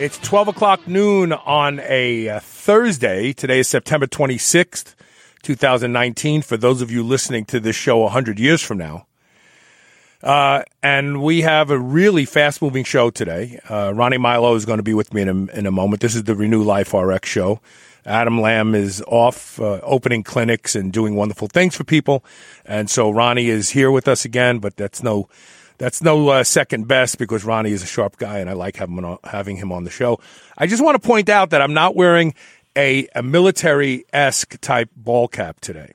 It's 12 o'clock noon on a uh, Thursday. Today is September 26th, 2019, for those of you listening to this show 100 years from now. Uh, and we have a really fast moving show today. Uh, Ronnie Milo is going to be with me in a, in a moment. This is the Renew Life RX show. Adam Lamb is off uh, opening clinics and doing wonderful things for people. And so Ronnie is here with us again, but that's no that's no uh, second best because Ronnie is a sharp guy and I like having him, on, having him on the show. I just want to point out that I'm not wearing a, a military esque type ball cap today.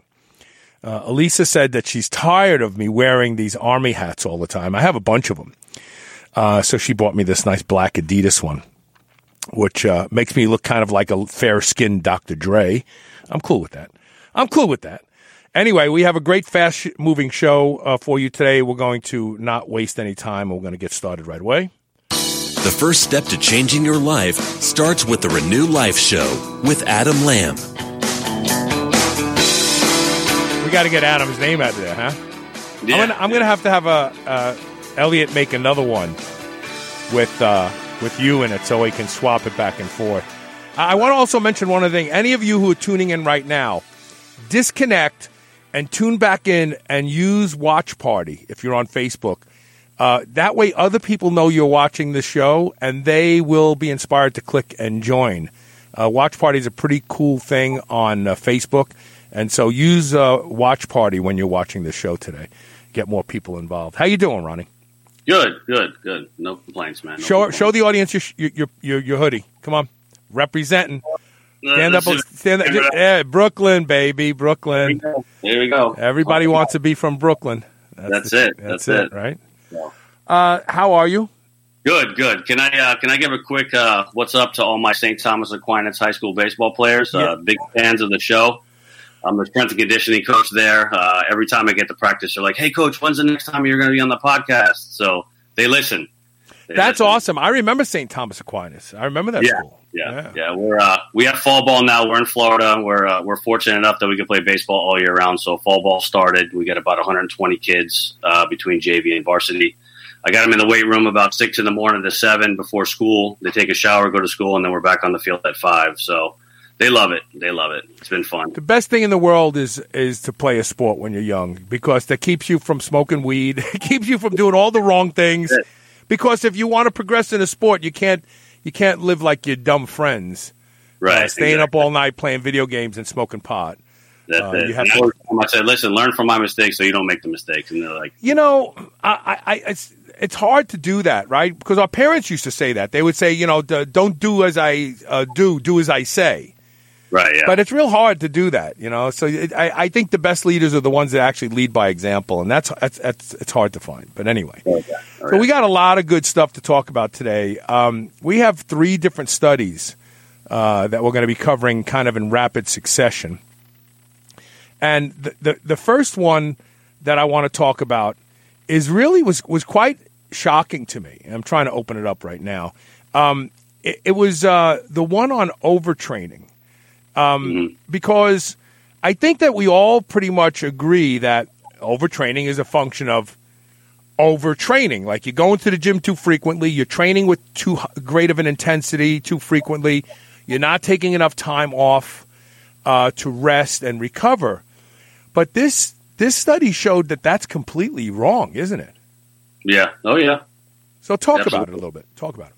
Uh, Elisa said that she's tired of me wearing these army hats all the time. I have a bunch of them. Uh, so she bought me this nice black Adidas one, which uh, makes me look kind of like a fair skinned Dr. Dre. I'm cool with that. I'm cool with that. Anyway, we have a great fast moving show uh, for you today. We're going to not waste any time. We're going to get started right away. The first step to changing your life starts with the Renew Life Show with Adam Lamb. We got to get Adam's name out of there, huh? Yeah. I'm gonna, I'm gonna have to have a uh, Elliot make another one with uh, with you in it, so he can swap it back and forth. I, I want to also mention one other thing. Any of you who are tuning in right now, disconnect and tune back in and use Watch Party if you're on Facebook. Uh, that way, other people know you're watching the show and they will be inspired to click and join. Uh, Watch Party is a pretty cool thing on uh, Facebook. And so use uh, Watch Party when you're watching the show today. Get more people involved. How you doing, Ronnie? Good, good, good. No complaints, man. No show complaints. show the audience your your your, your hoodie. Come on, representing. Stand up, stand up. Yeah, Brooklyn, baby, we Brooklyn. go. There we go. Everybody wants to be from Brooklyn. That's the- it. That's, That's it, it. right? Yeah. Uh, how are you? Good, good. Can I uh, can I give a quick uh, what's up to all my St. Thomas Aquinas high school baseball players? Yeah. Uh, big fans of the show. I'm the strength and conditioning coach there. Uh, every time I get to practice, they're like, "Hey, coach, when's the next time you're going to be on the podcast?" So they listen. They That's listen. awesome. I remember St. Thomas Aquinas. I remember that Yeah, school. Yeah, yeah. We're uh, we have fall ball now. We're in Florida. We're uh, we're fortunate enough that we can play baseball all year round. So fall ball started. We got about 120 kids uh, between JV and varsity. I got them in the weight room about six in the morning to seven before school. They take a shower, go to school, and then we're back on the field at five. So they love it. They love it. It's been fun. The best thing in the world is is to play a sport when you're young because that keeps you from smoking weed. It keeps you from doing all the wrong things. Because if you want to progress in a sport, you can't you can't live like your dumb friends, Right. uh, staying up all night playing video games and smoking pot. That's uh, you have to- always tell them, I said, listen, learn from my mistakes so you don't make the mistakes. And they're like, You know, I, I, I it's it's hard to do that, right? Because our parents used to say that. They would say, you know, d- don't do as I uh, do, do as I say. Right, yeah. But it's real hard to do that, you know. So it, I, I think the best leaders are the ones that actually lead by example, and that's that's, that's it's hard to find. But anyway, Okay. So right. we got a lot of good stuff to talk about today. Um, we have three different studies uh, that we're going to be covering, kind of in rapid succession. And the, the the first one that I want to talk about is really was was quite shocking to me. I'm trying to open it up right now. Um, it, it was uh, the one on overtraining um, because I think that we all pretty much agree that overtraining is a function of overtraining. Like you're going to the gym too frequently, you're training with too great of an intensity too frequently, you're not taking enough time off uh, to rest and recover. But this this study showed that that's completely wrong, isn't it? yeah. Oh, yeah. So talk about it a little bit. Talk about it.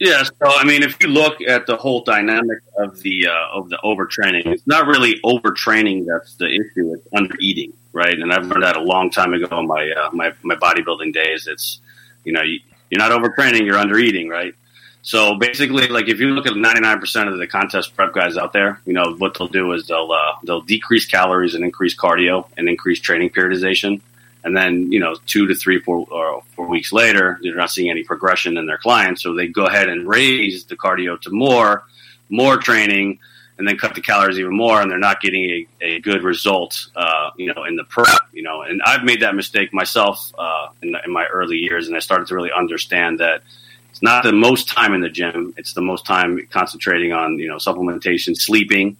Yeah, so I mean, if you look at the whole dynamic of the uh, of the overtraining, it's not really overtraining that's the issue; it's undereating, right? And I've learned that a long time ago in my uh, my my bodybuilding days. It's you know you, you're not overtraining, you're undereating, right? So basically, like if you look at 99% of the contest prep guys out there, you know what they'll do is they'll uh, they'll decrease calories and increase cardio and increase training periodization, And then, you know, two to three, four, or four weeks later, they're not seeing any progression in their clients. So they go ahead and raise the cardio to more, more training, and then cut the calories even more, and they're not getting a, a good result, uh, you know, in the prep, you know. And I've made that mistake myself uh, in, in my early years, and I started to really understand that it's not the most time in the gym; it's the most time concentrating on, you know, supplementation, sleeping,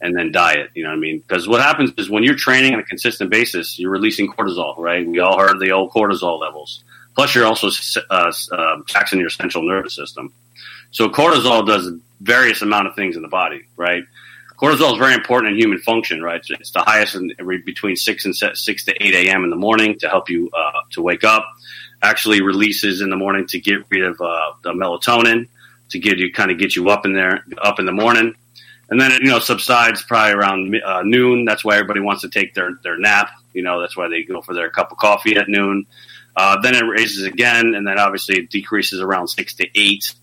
and then diet. You know what I mean? Because what happens is when you're training on a consistent basis, you're releasing cortisol, right? We all heard the old cortisol levels. Plus, you're also uh, uh, taxing your central nervous system. So cortisol does various amount of things in the body, right? Cortisol is very important in human function, right? It's the highest in, between six and six to eight a.m. in the morning to help you uh, to wake up. Actually, releases in the morning to get rid of uh, the melatonin to get you kind of get you up in there up in the morning, and then it you know subsides probably around uh, noon. That's why everybody wants to take their their nap. You know, that's why they go for their cup of coffee at noon. Uh, then it raises again, and then obviously it decreases around six to eight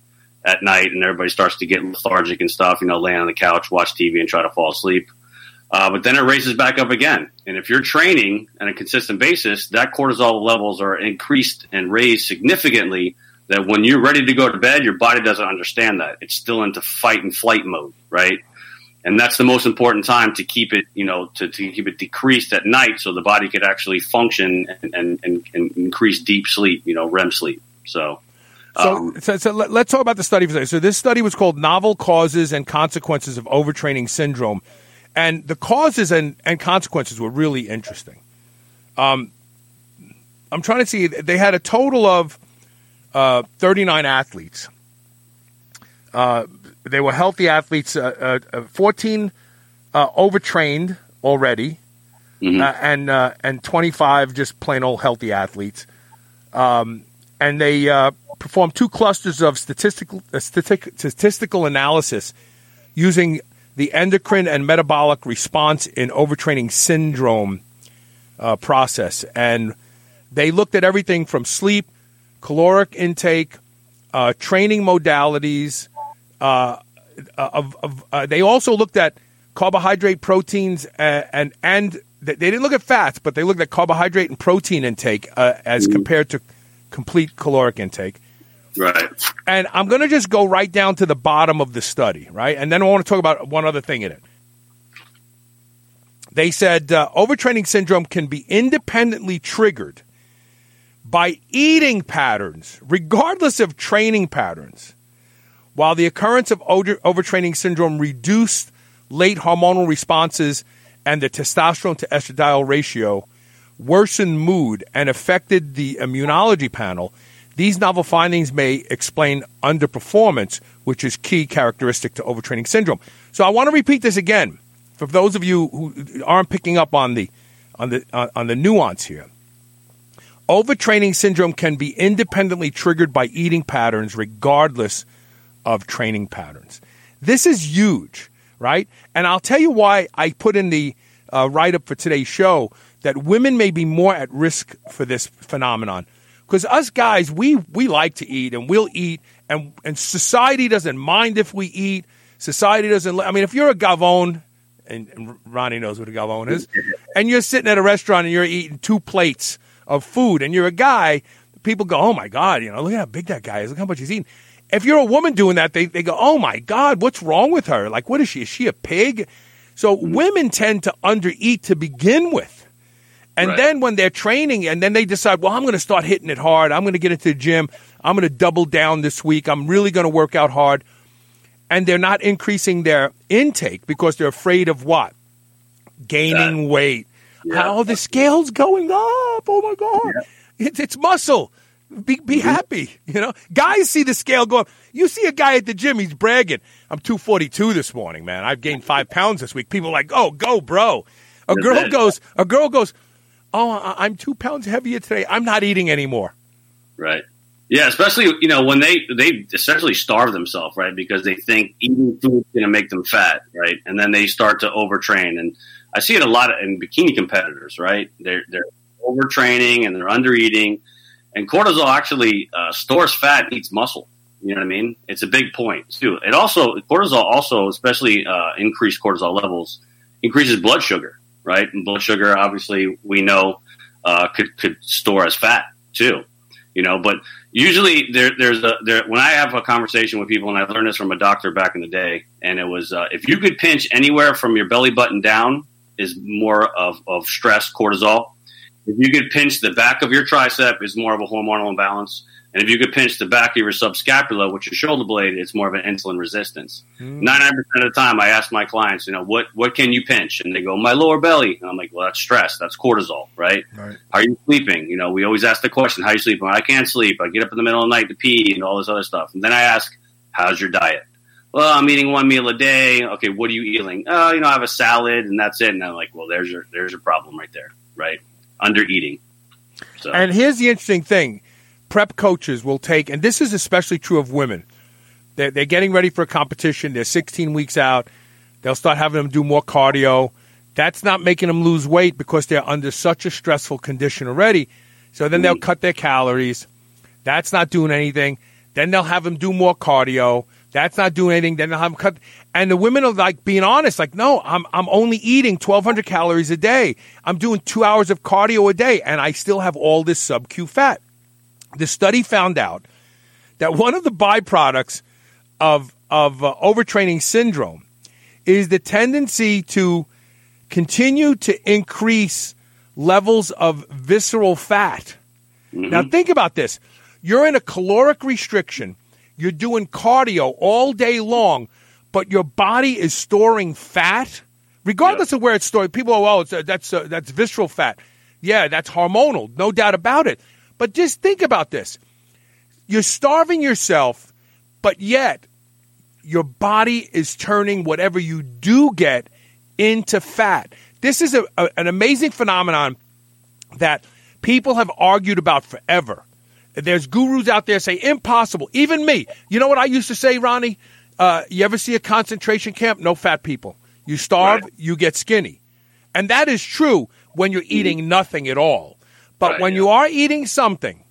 at night and everybody starts to get lethargic and stuff, you know, laying on the couch, watch TV and try to fall asleep. Uh, but then it raises back up again. And if you're training on a consistent basis, that cortisol levels are increased and raised significantly. That when you're ready to go to bed, your body doesn't understand that. It's still into fight and flight mode, right? And that's the most important time to keep it, you know, to, to keep it decreased at night so the body could actually function and, and, and, and increase deep sleep, you know, REM sleep. So, so, um, so, so, let's talk about the study. For So this study was called "Novel Causes and Consequences of Overtraining Syndrome," and the causes and, and consequences were really interesting. Um, I'm trying to see. They had a total of uh, 39 athletes. Uh, they were healthy athletes. Uh, uh 14 uh, overtrained already, mm-hmm. Uh, and and 25 just plain old healthy athletes. Um, and they performed two clusters of statistical, uh, statistical analysis using the endocrine and metabolic response in overtraining syndrome uh, process. And they looked at everything from sleep, caloric intake, uh, training modalities. Uh, of, of uh, they also looked at carbohydrate, proteins, uh, and and they didn't look at fats, but they looked at carbohydrate and protein intake as mm-hmm. compared to complete caloric intake. Right. And I'm going to just go right down to the bottom of the study, right? And then I want to talk about one other thing in it. They said uh, overtraining syndrome can be independently triggered by eating patterns, regardless of training patterns. While the occurrence of overtraining syndrome reduced late hormonal responses and the testosterone to estradiol ratio, worsened mood, and affected the immunology panel, these novel findings may explain underperformance, which is key characteristic to overtraining syndrome. So I want to repeat this again for those of you who aren't picking up on the on the uh, on the nuance here. Overtraining syndrome can be independently triggered by eating patterns regardless of training patterns. This is huge, right? And I'll tell you why I put in the uh, write up for today's show that women may be more at risk for this phenomenon because us guys, we we like to eat and we'll eat, and and society doesn't mind if we eat. Society doesn't. I mean, if you're a gavone, and, and Ronnie knows what a gavone is, and you're sitting at a restaurant and you're eating two plates of food, and you're a guy, people go, "Oh my god, you know, look how big that guy is. Look how much he's eating." If you're a woman doing that, they, they go, "Oh my god, what's wrong with her? Like, what is she? Is she a pig?" So mm-hmm. women tend to undereat to begin with. And right. then when they're training and then they decide, well, I'm going to start hitting it hard. I'm going to get into the gym. I'm going to double down this week. I'm really going to work out hard. And they're not increasing their intake because they're afraid of what? Gaining that. weight. Yeah. How the scale's going up. Oh my God. Yeah. It's, it's muscle. Be, be mm-hmm. happy. You know, guys see the scale go up. You see a guy at the gym, he's bragging. I'm 242 this morning, man. I've gained five pounds this week. People are like, oh, go, bro. A girl goes, a girl goes, oh, I'm two pounds heavier today. I'm not eating anymore. Right. Yeah, especially you know when they they essentially starve themselves, right? Because they think eating food is going to make them fat, right? And then they start to overtrain. And I see it a lot in bikini competitors, right? They're they're overtraining and they're undereating, and cortisol actually uh, stores fat, eats muscle. You know what I mean? It's a big point too. It also cortisol also, especially uh, increased cortisol levels, increases blood sugar right? And blood sugar, obviously, we know uh, could could store as fat too. You know, but usually there, there's a there when I have a conversation with people, and I learned this from a doctor back in the day, and it was uh, if you could pinch anywhere from your belly button down is more of, of stress cortisol. If you could pinch the back of your tricep is more of a hormonal imbalance. And if you could pinch the back of your subscapula, which is shoulder blade, it's more of an insulin resistance. Hmm. Ninety nine percent of the time, I ask my clients, you know, what what can you pinch? And they go, my lower belly. And I'm like, well, that's stress. That's cortisol, right? Right. How are you sleeping? You know, we always ask the question, how are you sleeping? I can't sleep. I get up in the middle of the night to pee and all this other stuff. And then I ask, how's your diet? Well, I'm eating one meal a day. Okay, what are you eating? Oh, you know, I have a salad and that's it. And I'm like, well, there's your there's your problem right there, right? Under eating. So And here's the interesting thing prep coaches will take, and this is especially true of women. They're, they're getting ready for a competition, they're 16 weeks out, they'll start having them do more cardio. That's not making them lose weight because they're under such a stressful condition already. So then they'll mm. cut their calories. That's not doing anything. Then they'll have them do more cardio. That's not doing anything. Then they'll have them cut. And the women are like being honest, like, no, I'm, I'm only eating 1,200 calories a day. I'm doing two hours of cardio a day, and I still have all this sub Q fat. The study found out that one of the byproducts of, of uh, overtraining syndrome is the tendency to continue to increase levels of visceral fat. Now, think about this. You're in a caloric restriction, you're doing cardio all day long, but your body is storing fat, regardless of where it's stored. People are, oh, it's, uh, that's, uh, that's visceral fat. Yeah, that's hormonal, no doubt about it. But just think about this. You're starving yourself, but yet your body is turning whatever you do get into fat. This is a, a- an amazing phenomenon that people have argued about forever. There's gurus out there say impossible. Even me. You know what I used to say, Ronnie? Uh, you ever see a concentration camp? No fat people. You starve, Right. you get skinny. And that is true when you're eating nothing at all. But Right, when yeah. you are eating something,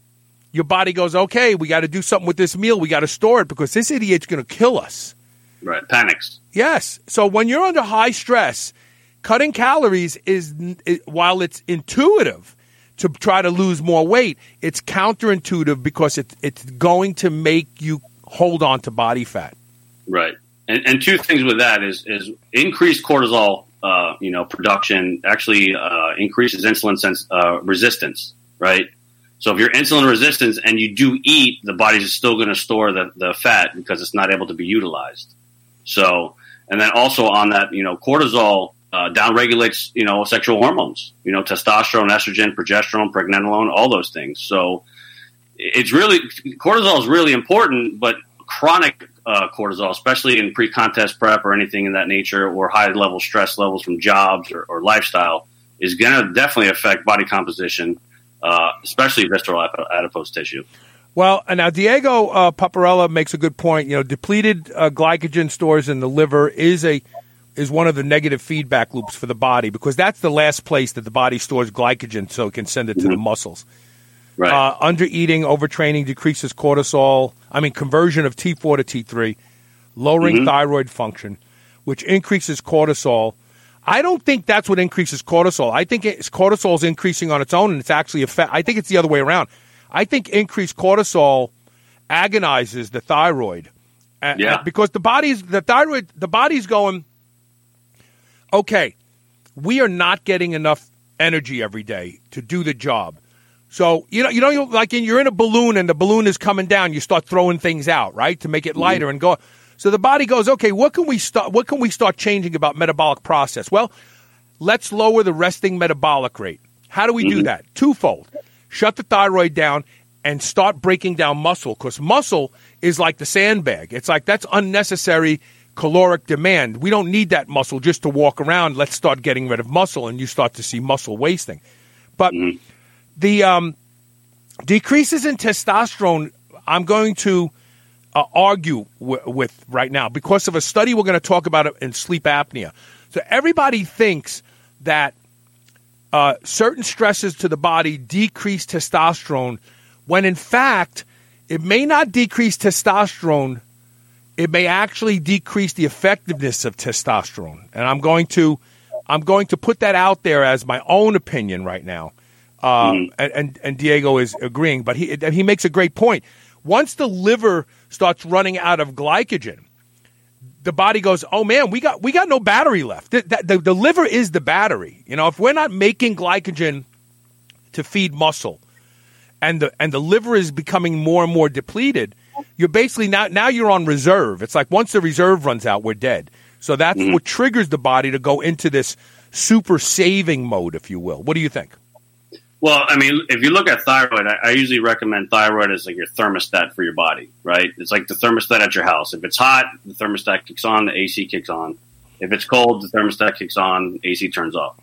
your body goes, okay, we got to do something with this meal. We got to store it because this idiot's going to kill us. right, panics. Yes. So when you're under high stress, cutting calories is, while it's intuitive to try to lose more weight, it's counterintuitive because it, it's going to make you hold on to body fat. Right. And, and two things with that is is increased cortisol, uh, you know, production actually uh, increases insulin sense, uh, resistance. Right. So if you're insulin resistant and you do eat, the body's is still going to store the, the fat because it's not able to be utilized. So, and then also on that, you know, cortisol uh, downregulates, you know, sexual hormones, you know, testosterone, estrogen, progesterone, pregnenolone, all those things. So it's really, cortisol is really important, but chronic uh, cortisol, especially in pre-contest prep or anything in that nature, or high-level stress levels from jobs or, or lifestyle, is going to definitely affect body composition, uh, especially visceral adipose tissue. Well, now Diego uh, Paparella makes a good point. You know, depleted uh, glycogen stores in the liver is a is one of the negative feedback loops for the body because that's the last place that the body stores glycogen, so it can send it to the muscles. Right. Uh, under eating, overtraining decreases cortisol. I mean, conversion of T4 to T3, lowering thyroid function, which increases cortisol. I don't think that's what increases cortisol. I think it's, cortisol is increasing on its own, and it's actually a fa- I think it's the other way around. I think increased cortisol agonizes the thyroid, Yeah. because the body's the thyroid the body's going. Okay, we are not getting enough energy every day to do the job. So you know, you know, you like in, you're in a balloon and the balloon is coming down. You start throwing things out, right, to make it mm-hmm. lighter and go. So the body goes, okay, what can we start? What can we start changing about metabolic process? Well, let's lower the resting metabolic rate. How do we do mm-hmm. that? Twofold: shut the thyroid down and start breaking down muscle because muscle is like the sandbag. It's like that's unnecessary caloric demand. We don't need that muscle just to walk around. Let's start getting rid of muscle, and you start to see muscle wasting. But mm-hmm. The um, decreases in testosterone, I'm going to uh, argue w- with right now because of a study we're going to talk about in sleep apnea. So everybody thinks that uh, certain stresses to the body decrease testosterone, when in fact it may not decrease testosterone. It may actually decrease the effectiveness of testosterone, and I'm going to I'm going to put that out there as my own opinion right now. Uh, mm-hmm. and, and, and Diego is agreeing, but he he makes a great point. Once the liver starts running out of glycogen, the body goes, "Oh man, we got we got no battery left." The, the, the liver is the battery. You know, if we're not making glycogen to feed muscle, and the and the liver is becoming more and more depleted, you're basically now now you're on reserve. It's like once the reserve runs out, we're dead. So that's mm-hmm. what triggers the body to go into this super saving mode, if you will. What do you think? Well, I mean, if you look at thyroid, I, I, usually recommend thyroid as like your thermostat for your body, right? It's like the thermostat at your house. If it's hot, the thermostat kicks on, the AC kicks on. If it's cold, the thermostat kicks on, AC turns off.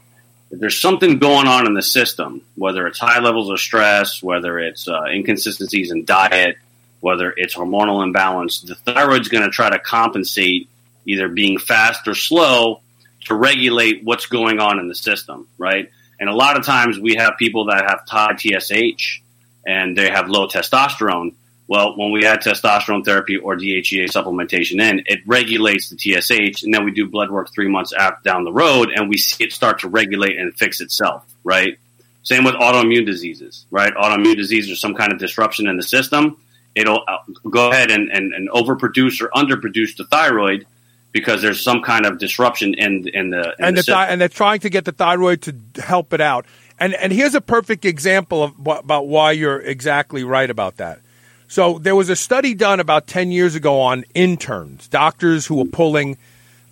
If there's something going on in the system, whether it's high levels of stress, whether it's uh, inconsistencies in diet, whether it's hormonal imbalance, the thyroid's going to try to compensate either being fast or slow to regulate what's going on in the system, right? And a lot of times we have people that have high TSH and they have low testosterone. Well, when we add testosterone therapy or DHEA supplementation in, it regulates the TSH, and then we do blood work three months after down the road, and we see it start to regulate and fix itself, right? Same with autoimmune diseases, right? Autoimmune disease or some kind of disruption in the system, it'll uh, go ahead and, and, and overproduce or underproduce the thyroid, because there's some kind of disruption in in the in and the, the thi- and they're trying to get the thyroid to help it out. And and here's a perfect example of about why you're exactly right about that. So there was a study done about ten years ago on interns, doctors who were pulling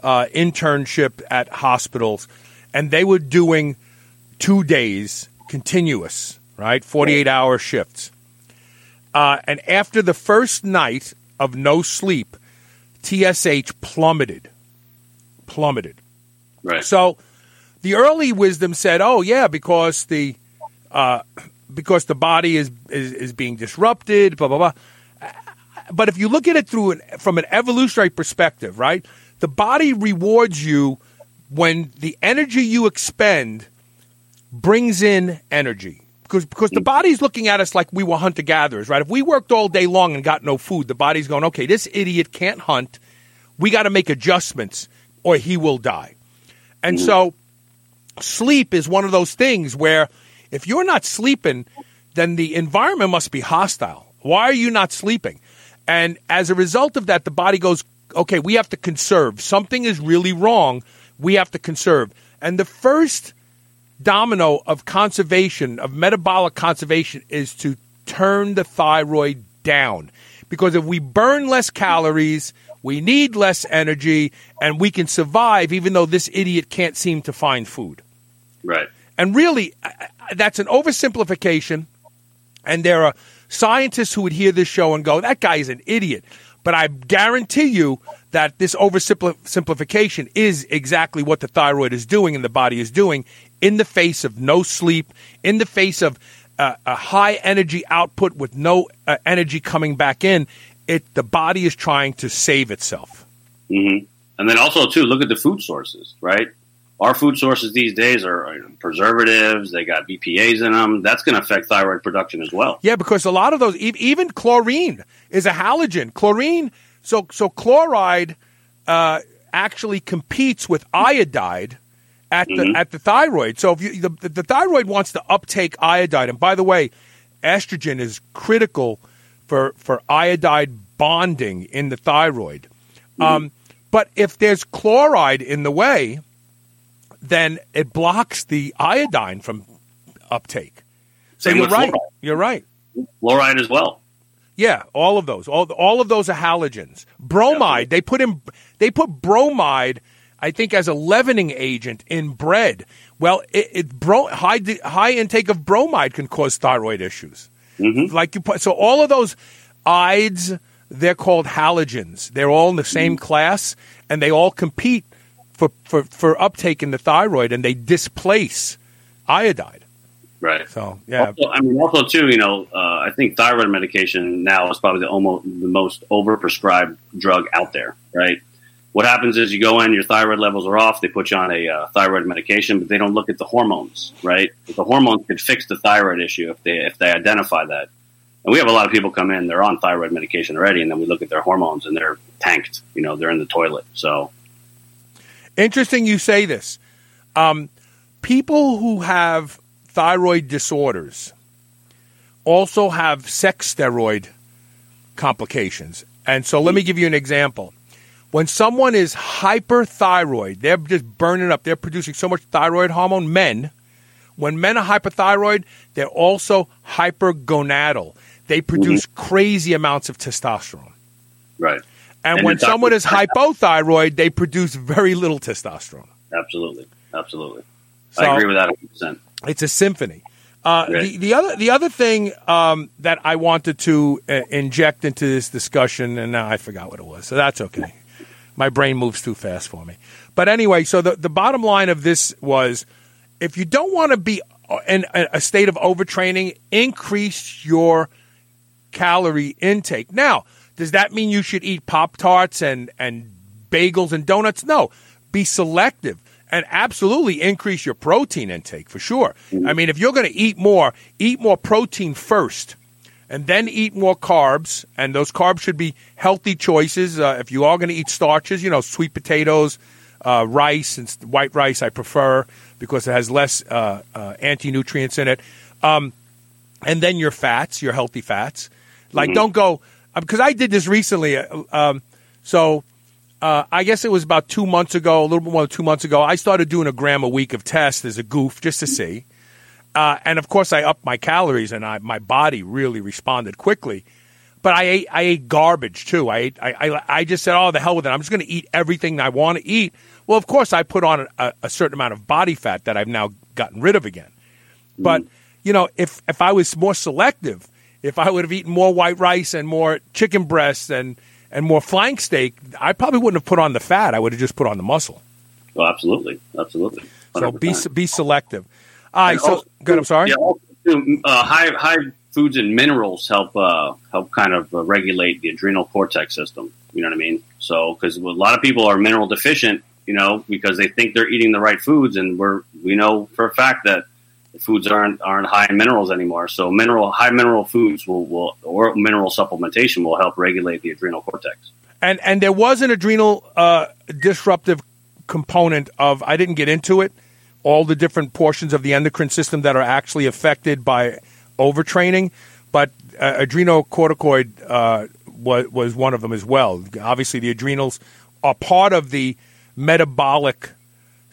uh, internship at hospitals, and they were doing two days continuous, right, forty eight hour shifts. Uh, and after the first night of no sleep, TSH plummeted. Plummeted. Right. So the early wisdom said, "Oh yeah, because the uh, because the body is, is, is being disrupted." Blah blah blah. But if you look at it through an, from an evolutionary perspective, right, the body rewards you when the energy you expend brings in energy because because the mm. body's looking at us like we were hunter gatherers, right? If we worked all day long and got no food, the body's going, okay, this idiot can't hunt. We got to make adjustments, or he will die. And mm. so, sleep is one of those things where if you're not sleeping, then the environment must be hostile. Why are you not sleeping? And as a result of that, the body goes, okay, we have to conserve. Something is really wrong. We have to conserve. And the first domino of conservation, of metabolic conservation, is to turn the thyroid down. Because if we burn less calories, we need less energy, and we can survive even though this idiot can't seem to find food. Right. And really, that's an oversimplification. And there are scientists who would hear this show and go, that guy is an idiot. But I guarantee you that this oversimplification is exactly what the thyroid is doing and the body is doing in the face of no sleep, in the face of uh, a high energy output with no uh, energy coming back in. It the body is trying to save itself. Mm-hmm. And then also too, look at the food sources, right? Our food sources these days are preservatives. They got BPA's in them. That's going to affect thyroid production as well. Yeah, because a lot of those, even chlorine is a halogen. Chlorine, so so chloride uh, actually competes with iodide at the mm-hmm. at the thyroid. So if you, the, the thyroid wants to uptake iodide, and by the way, estrogen is critical for for iodide bonding in the thyroid. Mm-hmm. Um, but if there's chloride in the way, then it blocks the iodine from uptake. So Same you're right. Fluoride. You're right. Fluoride as well. Yeah, all of those. All all of those are halogens. Bromide. They put in. They put bromide I think, as a leavening agent in bread. Well, it, it bro, high high intake of bromide can cause thyroid issues. Mm-hmm. Like you put, so all of those ides, they're called halogens. They're all in the same mm-hmm. class, and they all compete for, for, for uptake in the thyroid, and they displace iodide. Right. So yeah. Also, I mean, also too, you know, uh, I think thyroid medication now is probably the almost the most overprescribed drug out there. Right what happens is you go in, your thyroid levels are off. They put you on a uh, thyroid medication, but they don't look at the hormones, right? The hormones could fix the thyroid issue if they if they identify that. And we have a lot of people come in, they're on thyroid medication already, and then we look at their hormones and they're tanked. You know, they're in the toilet. So interesting, you say this. Um, people who have thyroid disorders also have sex steroid complications. And so let me give you an example. When someone is hyperthyroid, they're just burning up, they're producing so much thyroid hormone, men, when men are hyperthyroid, they're also hypergonadal. They produce mm-hmm. crazy amounts of testosterone. Right. And, and when someone is hypothyroid, they produce very little testosterone. Absolutely. Absolutely. So I agree with that 100%. It's a symphony. Uh, right. the, the other the other thing um, that I wanted to uh, inject into this discussion, and now I forgot what it was, so that's okay. My brain moves too fast for me. But anyway, so the, the bottom line of this was if you don't want to be in a state of overtraining, increase your calorie intake. Now, does that mean you should eat Pop Tarts and, and bagels and donuts? No. Be selective and absolutely increase your protein intake for sure. I mean, if you're going to eat more, eat more protein first and then eat more carbs. And those carbs should be healthy choices. Uh, if you are going to eat starches, you know, sweet potatoes, uh, rice, and white rice I prefer because it has less uh, uh anti nutrients in it. Um, and then your fats, your healthy fats. Like, mm-hmm. don't go, because uh, I did this recently. Uh, um, so, uh, I guess it was about two months ago, a little bit more than two months ago. I started doing a gram a week of tests as a goof just to see. Uh, and of course, I upped my calories, and I, my body really responded quickly. But I ate, I ate garbage too. I ate, I, I, I just said, "Oh, the hell with it! I'm just going to eat everything I want to eat." Well, of course, I put on a, a, certain amount of body fat that I've now gotten rid of again. Mm. But you know, if if I was more selective, if I would have eaten more white rice and more chicken breasts and and more flank steak, I probably wouldn't have put on the fat. I would have just put on the muscle. Well, absolutely, absolutely. 100%. So be be selective. All right. so good. I'm sorry. Yeah, also, uh, high high foods and minerals help uh, help kind of uh, regulate the adrenal cortex system. You know what I mean? So because a lot of people are mineral deficient, you know, because they think they're eating the right foods, and we're we know for a fact that foods aren't aren't high in minerals anymore. So mineral high mineral foods will will or mineral supplementation will help regulate the adrenal cortex. And and there was an adrenal uh, disruptive component of I didn't get into it all the different portions of the endocrine system that are actually affected by overtraining, but uh, adrenocorticoid uh, was, was one of them as well. Obviously, the adrenals are part of the metabolic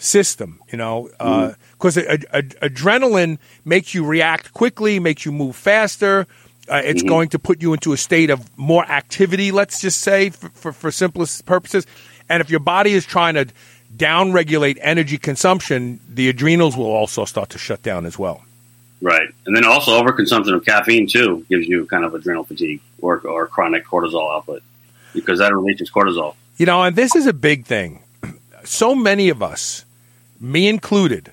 system, you know, because uh, mm. adrenaline makes you react quickly, makes you move faster. Uh, it's mm-hmm. going to put you into a state of more activity, let's just say, for, for, for simplest purposes. And if your body is trying to downregulate energy consumption, the adrenals will also start to shut down as well. Right, and then also overconsumption of caffeine too gives you kind of adrenal fatigue or, or chronic cortisol output because that releases cortisol. You know, and this is a big thing. So many of us, me included,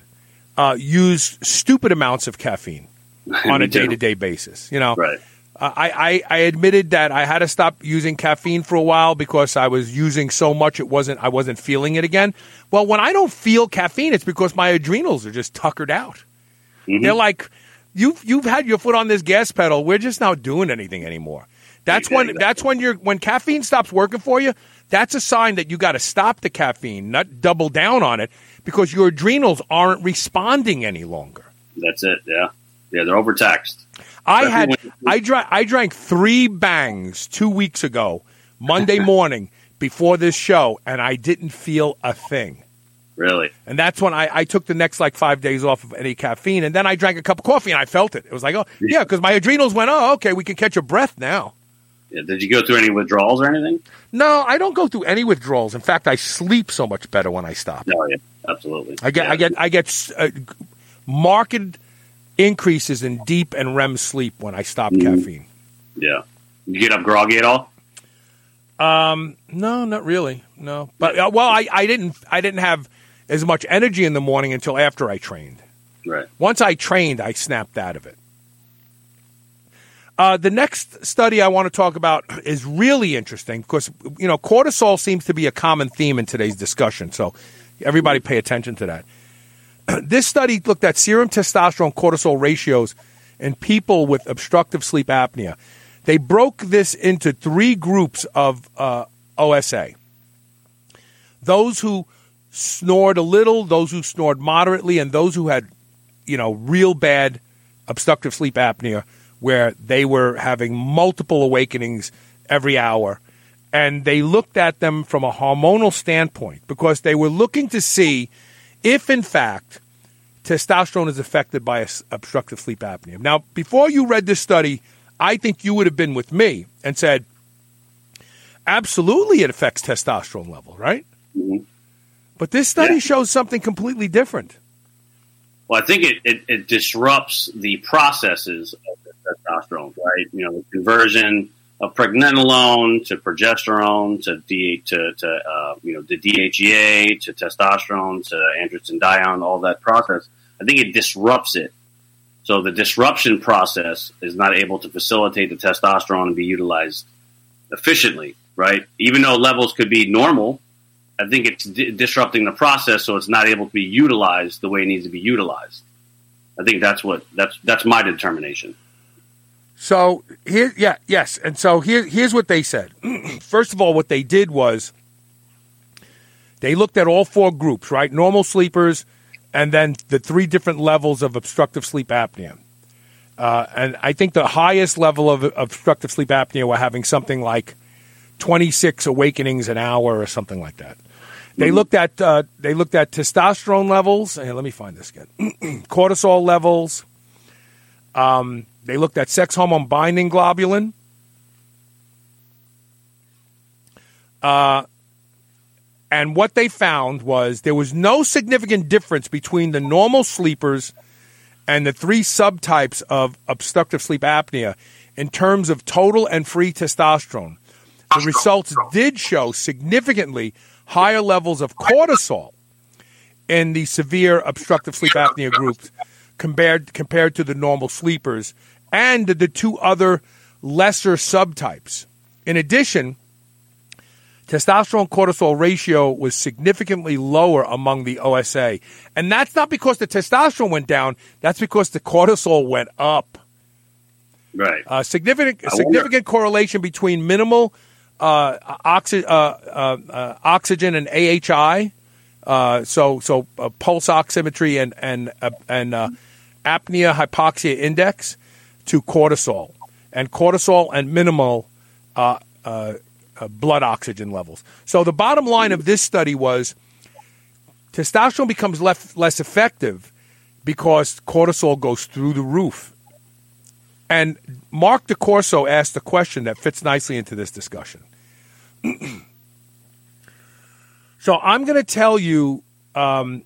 uh, use stupid amounts of caffeine on a day to day basis. You know, right. I, I, I admitted that I had to stop using caffeine for a while because I was using so much it wasn't I wasn't feeling it again. Well, when I don't feel caffeine, it's because my adrenals are just tuckered out. Mm-hmm. They're like, you've you've had your foot on this gas pedal. We're just not doing anything anymore. That's when that's when you're when caffeine stops working for you. That's a sign that you got to stop the caffeine, not double down on it, because your adrenals aren't responding any longer. That's it. Yeah, yeah, they're overtaxed. I had I drank I drank three bangs two weeks ago, Monday morning before this show, and I didn't feel a thing. Really? And that's when I, I took the next like five days off of any caffeine, and then I drank a cup of coffee and I felt it. It was like, oh yeah, because my adrenals went, oh okay, we can catch a breath now. Did you go through any withdrawals or anything? No, I don't go through any withdrawals. In fact, I sleep so much better when I stop. Oh yeah, absolutely. I get yeah. I get I get uh, marked increases in deep and REM sleep when I stop mm. caffeine. Yeah. You get up groggy at all? Um, no, not really. No, but uh, well, I, I didn't I didn't have as much energy in the morning until after I trained. Right. Once I trained, I snapped out of it. Uh, the next study I want to talk about is really interesting because you know cortisol seems to be a common theme in today's discussion. So everybody pay attention to that. this study looked at serum testosterone cortisol ratios in people with obstructive sleep apnea. They broke this into three groups of uh, OSA those who snored a little, those who snored moderately, and those who had you know, real bad obstructive sleep apnea where they were having multiple awakenings every hour. And they looked at them from a hormonal standpoint because they were looking to see if, in fact, testosterone is affected by obstructive sleep apnea. Now, before you read this study, I think you would have been with me and said, absolutely it affects testosterone level, right? Mm-hmm. But this study yeah. shows something completely different. Well, I think it, it, it, disrupts the processes of testosterone, right? You know, conversion of pregnenolone to progesterone to D, to, to uh, you know the DHEA to testosterone to androstenedione, all that process. I think it disrupts it. So the disruption process is not able to facilitate the testosterone and be utilized efficiently, right? Even though levels could be normal, I think it's di- disrupting the process, so it's not able to be utilized the way it needs to be utilized. I think that's what that's that's my determination. So here, yeah, yes, and so here, here's what they said. First of all, what they did was they looked at all four groups, right? Normal sleepers, and then the three different levels of obstructive sleep apnea. Uh, and I think the highest level of obstructive sleep apnea were having something like 26 awakenings an hour or something like that. They mm-hmm. looked at uh, they looked at testosterone levels. Hey, let me find this again. cortisol levels. Um, they looked at sex hormone binding globulin. Uh, and what they found was there was no significant difference between the normal sleepers and the three subtypes of obstructive sleep apnea in terms of total and free testosterone. The results did show significantly higher levels of cortisol in the severe obstructive sleep apnea groups compared compared to the normal sleepers and the two other lesser subtypes. In addition, testosterone cortisol ratio was significantly lower among the OSA. And that's not because the testosterone went down, that's because the cortisol went up. Right. Uh, significant significant correlation between minimal uh, oxy- uh, uh, uh oxygen and AHI. Uh, so so pulse oximetry and and and apnea hypoxia index to cortisol, and cortisol and minimal uh, uh, uh, blood oxygen levels. So the bottom line of this study was testosterone becomes less, less effective because cortisol goes through the roof. And Mark DeCorso asked a question that fits nicely into this discussion. so I'm going to tell you um,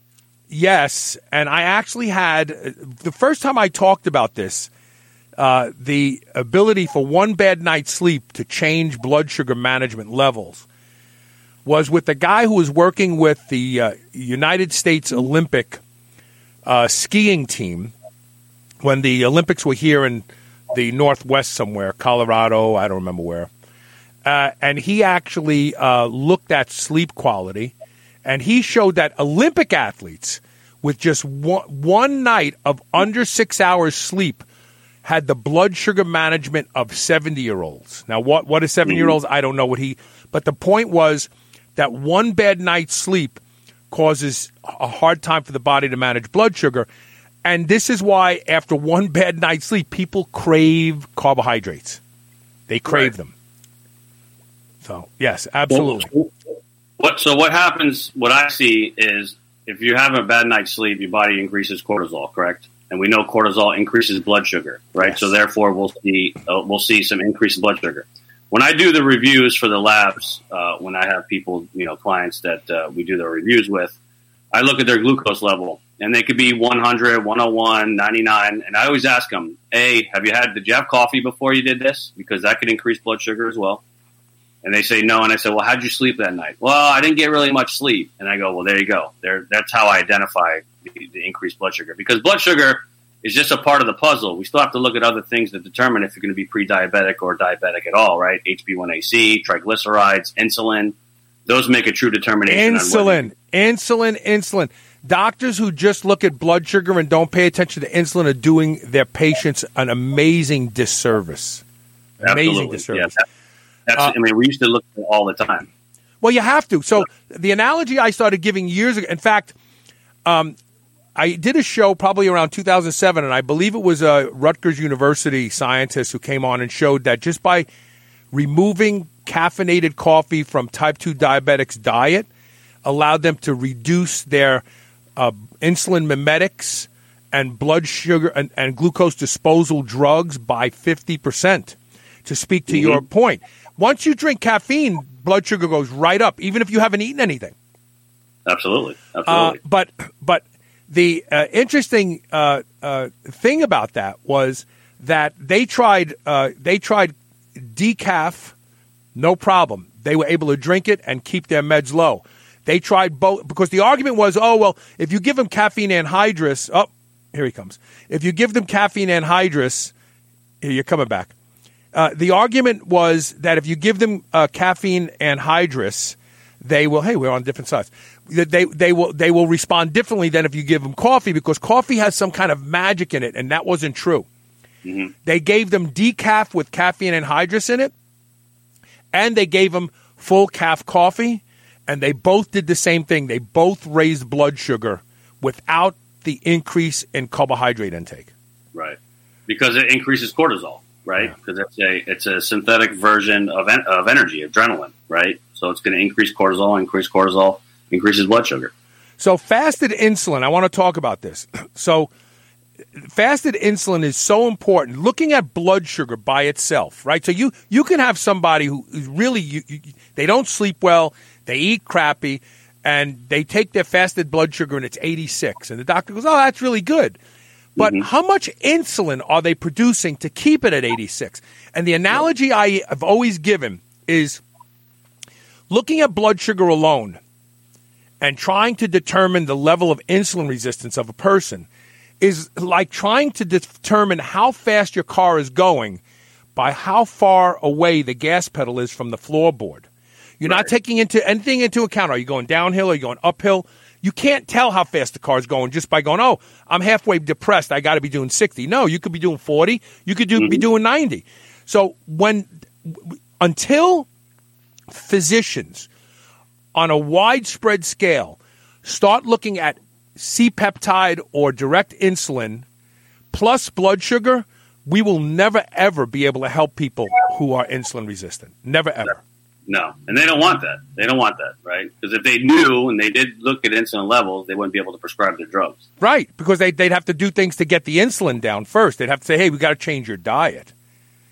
yes, and I actually had the first time I talked about this uh, the ability for one bad night's sleep to change blood sugar management levels was with the guy who was working with the uh, United States Olympic uh, skiing team when the Olympics were here in the Northwest somewhere, Colorado, I don't remember where. Uh, and he actually uh, looked at sleep quality, and he showed that Olympic athletes with just one, one night of under six hours sleep – had the blood sugar management of 70 year olds. Now, what, what is 70 year olds? Mm-hmm. I don't know what he, but the point was that one bad night's sleep causes a hard time for the body to manage blood sugar. And this is why, after one bad night's sleep, people crave carbohydrates. They crave right. them. So, yes, absolutely. What, so, what happens, what I see is if you have a bad night's sleep, your body increases cortisol, correct? And we know cortisol increases blood sugar, right? Yes. So therefore, we'll see uh, we'll see some increased blood sugar. When I do the reviews for the labs, uh, when I have people, you know, clients that uh, we do the reviews with, I look at their glucose level, and they could be 100, 101, 99, and I always ask them, "A, have you had did you have coffee before you did this? Because that could increase blood sugar as well." And they say no, and I say, "Well, how'd you sleep that night?" Well, I didn't get really much sleep, and I go, "Well, there you go. There, that's how I identify the, the increased blood sugar because blood sugar is just a part of the puzzle. We still have to look at other things to determine if you're going to be pre-diabetic or diabetic at all, right? HB1AC, triglycerides, insulin. Those make a true determination. Insulin, insulin, insulin. Doctors who just look at blood sugar and don't pay attention to insulin are doing their patients an amazing disservice. Amazing Absolutely. disservice. Yeah, uh, I mean, we used to look at it all the time. Well, you have to. So the analogy I started giving years ago, in fact, um, I did a show probably around 2007, and I believe it was a Rutgers University scientist who came on and showed that just by removing caffeinated coffee from type 2 diabetics' diet allowed them to reduce their uh, insulin mimetics and blood sugar and, and, glucose disposal drugs by 50%. To speak to mm-hmm. your point, once you drink caffeine, blood sugar goes right up, even if you haven't eaten anything. Absolutely, absolutely. Uh, but but the uh, interesting uh, uh, thing about that was that they tried uh, they tried decaf, no problem. They were able to drink it and keep their meds low. They tried both because the argument was, oh well, if you give them caffeine anhydrous, oh here he comes. If you give them caffeine anhydrous, here you're coming back. Uh, the argument was that if you give them uh, caffeine anhydrous, they will. Hey, we're on different sides. They they will they will respond differently than if you give them coffee because coffee has some kind of magic in it, and that wasn't true. Mm-hmm. They gave them decaf with caffeine and anhydrous in it, and they gave them full calf coffee, and they both did the same thing. They both raised blood sugar without the increase in carbohydrate intake. Right, because it increases cortisol. Right, because yeah. it's a it's a synthetic version of en- of energy, adrenaline. Right, so it's going to increase cortisol, increase cortisol, increases blood sugar. So fasted insulin, I want to talk about this. So fasted insulin is so important. Looking at blood sugar by itself, right? So you you can have somebody who really you, you, they don't sleep well, they eat crappy, and they take their fasted blood sugar and it's 86, and the doctor goes, "Oh, that's really good." But mm-hmm. how much insulin are they producing to keep it at 86? And the analogy I have always given is looking at blood sugar alone and trying to determine the level of insulin resistance of a person is like trying to determine how fast your car is going by how far away the gas pedal is from the floorboard. You're right. not taking into anything into account. Are you going downhill? Are you going uphill? You can't tell how fast the car's going just by going, oh, I'm halfway depressed. I got to be doing 60. No, you could be doing 40. You could do, mm-hmm. be doing 90. So when, until physicians on a widespread scale start looking at C peptide or direct insulin plus blood sugar, we will never ever be able to help people who are insulin resistant. Never ever. No, and they don't want that. They don't want that, right? Because if they knew and they did look at insulin levels, they wouldn't be able to prescribe their drugs. Right, because they, would have to do things to get the insulin down first. They'd have to say, hey, we got to change your diet.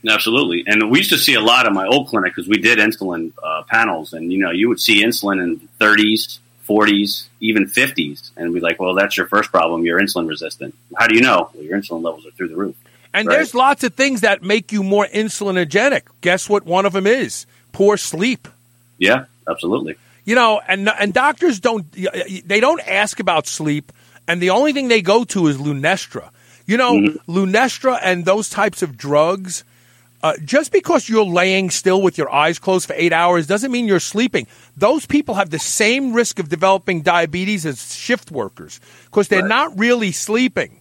Absolutely, and we used to see a lot in my old clinic because we did insulin uh, panels, and you know, you would see insulin in 30s, 40s, even 50s, and we'd like, well, that's your first problem. You're insulin resistant. How do you know? Well, your insulin levels are through the roof. And right? there's lots of things that make you more insulinogenic. Guess what? One of them is poor sleep. Yeah, absolutely. You know, and and doctors don't they don't ask about sleep, and the only thing they go to is Lunesta. You know, mm-hmm. Lunesta and those types of drugs uh, just because you're laying still with your eyes closed for eight hours doesn't mean you're sleeping. Those people have the same risk of developing diabetes as shift workers because they're right. not really sleeping.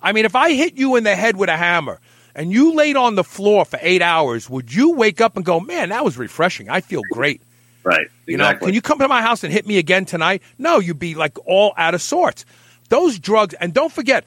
I mean, if I hit you in the head with a hammer and you laid on the floor for eight hours, would you wake up and go, man, that was refreshing? I feel great. Right. Exactly. You know, can you come to my house and hit me again tonight? No, you'd be like all out of sorts. Those drugs, and don't forget,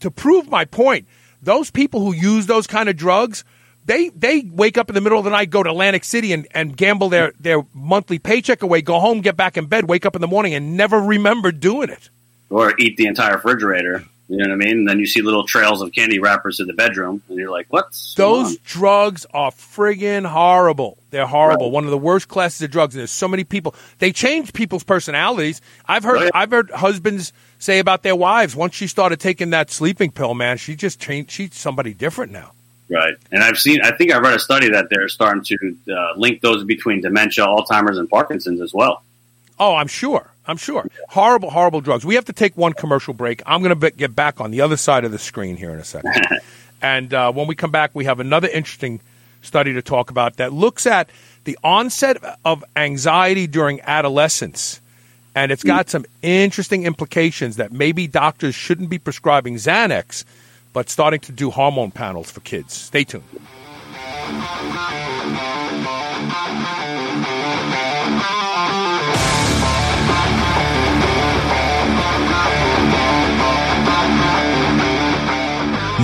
to prove my point, those people who use those kind of drugs they they wake up in the middle of the night, go to Atlantic City, and, and gamble their, their monthly paycheck away, go home, get back in bed, wake up in the morning, and never remember doing it. Or eat the entire refrigerator. You know what I mean? And then you see little trails of candy wrappers in the bedroom, and you're like, "What's those drugs are friggin' horrible. They're horrible. Right. One of the worst classes of drugs. And there's so many people. They change people's personalities. I've heard. Yeah. I've heard husbands say about their wives once she started taking that sleeping pill. Man, she just changed. She's somebody different now. Right. And I've seen, I think I read a study that they're starting to uh, link those between dementia, Alzheimer's, and Parkinson's as well. Oh, I'm sure. I'm sure. Horrible, horrible drugs. We have to take one commercial break. I'm going to get back on the other side of the screen here in a second. and uh, when we come back, we have another interesting study to talk about that looks at the onset of anxiety during adolescence. And it's got some interesting implications that maybe doctors shouldn't be prescribing Xanax but starting to do hormone panels for kids. Stay tuned.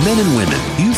Men and women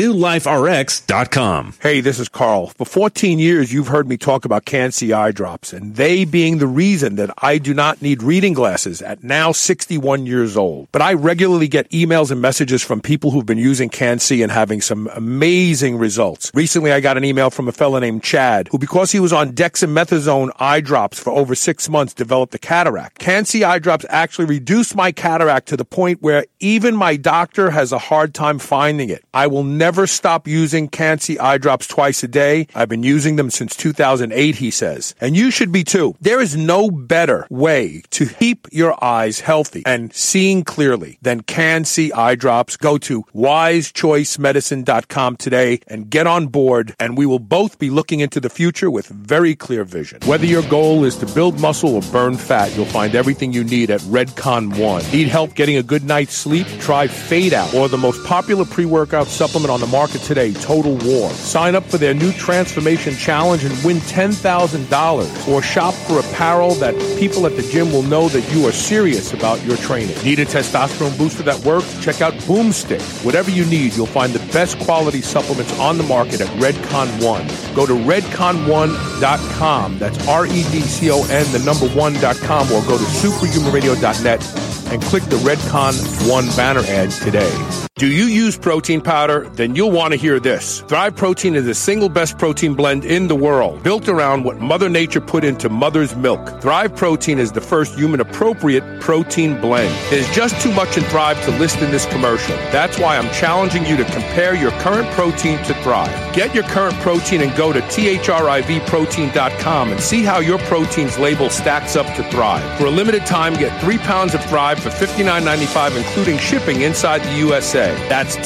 RenewLifeRx.com. Hey, this is Carl. For 14 years, you've heard me talk about Can-C eye drops, and they being the reason that I do not need reading glasses at now 61 years old. But I regularly get emails and messages from people who've been using Can-C and having some amazing results. Recently, I got an email from a fellow named Chad, who because he was on dexamethasone eye drops for over six months, developed a cataract. Can-C eye drops actually reduced my cataract to the point where even my doctor has a hard time finding it. I will never stop using Can-C eye drops twice a day. I've been using them since 2008, he says. And you should be too. There is no better way to keep your eyes healthy and seeing clearly than Can-C eye drops. Go to wisechoicemedicine.com today and get on board and we will both be looking into the future with very clear vision. Whether your goal is to build muscle or burn fat, you'll find everything you need at Redcon One. Need help getting a good night's sleep? Try Fade Out or the most popular pre-workout supplement on the market today, Total War. Sign up for their new transformation challenge and win $10,000 or shop for apparel that people at the gym will know that you are serious about your training. Need a testosterone booster that works? Check out Boomstick. Whatever you need, you'll find the best quality supplements on the market at Redcon One. Go to redcon1.com. That's R-E-D-C-O-N, the number one.com, or go to superhumanradio.net and click the Redcon One banner ad today. Do you use protein powder? Then you'll want to hear this. Thrive Protein is the single best protein blend in the world, built around what Mother Nature put into mother's milk. Thrive Protein is the first human appropriate protein blend. There's just too much in Thrive to list in this commercial. That's why I'm challenging you to compare your current protein to Thrive. Get your current protein and go to thrivprotein.com and see how your protein's label stacks up to Thrive. For a limited time, get three pounds of Thrive for $59.95, including shipping inside the USA. That's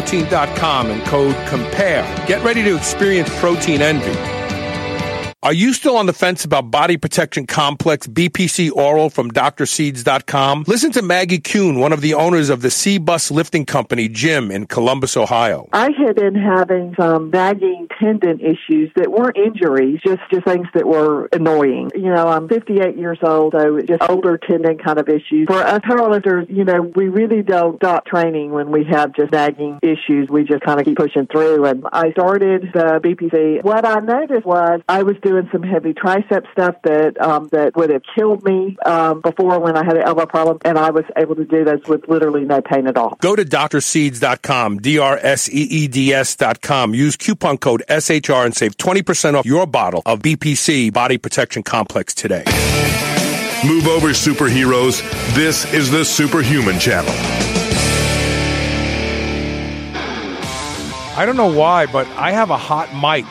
thrivprotein.com and code COMPARE. Get ready to experience protein envy. Are you still on the fence about body protection complex BPC oral from drseeds.com? Listen to Maggie Kuhn, one of the owners of the C Bus Lifting Company gym in Columbus, Ohio. I had been having um, some nagging tendon issues that weren't injuries, just, just things that were annoying. You know, I'm 58 years old, so just older tendon kind of issues. For us powerlifters, you know, we really don't stop training when we have just nagging issues. We just kind of keep pushing through. And I started the BPC. What I noticed was I was doing some heavy tricep stuff that um, that would have killed me um, before when I had an elbow problem, and I was able to do those with literally no pain at all. Go to drseeds.com, D-R-S-E-E-D-S.com. Use coupon code SHR and save 20% off your bottle of BPC Body Protection Complex today. Move over, superheroes. This is the Superhuman Channel. I don't know why, but I have a hot mic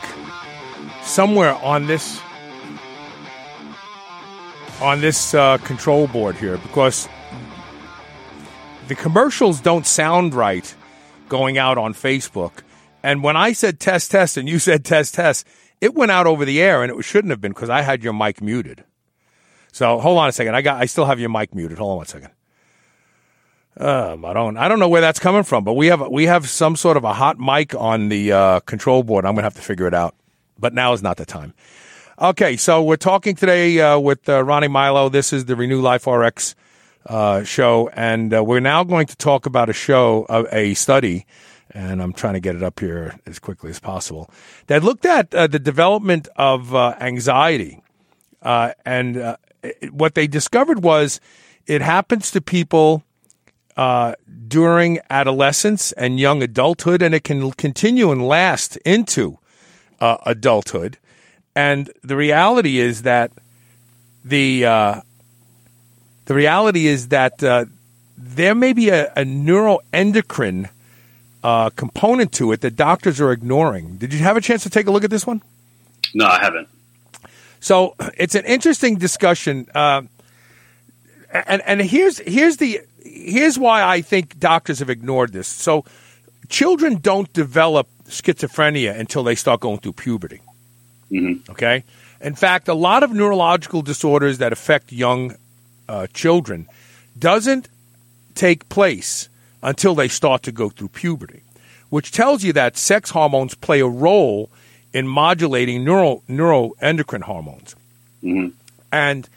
somewhere on this on this uh, control board here because the commercials don't sound right going out on Facebook. And when I said test test and you said test test, it went out over the air and it shouldn't have been because I had your mic muted. So hold on a second. I got I still have your mic muted. Hold on one second. Um, I don't I don't know where that's coming from, but we have we have some sort of a hot mic on the uh, control board. I'm gonna have to figure it out but now is not the time. Okay, so we're talking today uh, with uh, Ronnie Milo. This is the Renew Life RX uh, show, and uh, we're now going to talk about a show, a study, and I'm trying to get it up here as quickly as possible, that looked at uh, the development of uh, anxiety. and it, what they discovered was it happens to people during adolescence and young adulthood, and it can continue and last into uh, adulthood. And the reality is that the uh, the reality is that uh, there may be a, a neuroendocrine uh, component to it that doctors are ignoring. Did you have a chance to take a look at this one? No, I haven't. So it's an interesting discussion, uh, and and here's here's the here's why I think doctors have ignored this. So children don't develop schizophrenia until they start going through puberty. Mm-hmm. Okay? In fact, a lot of neurological disorders that affect young uh, children doesn't take place until they start to go through puberty, which tells you that sex hormones play a role in modulating neuro, neuroendocrine hormones. Mm-hmm. And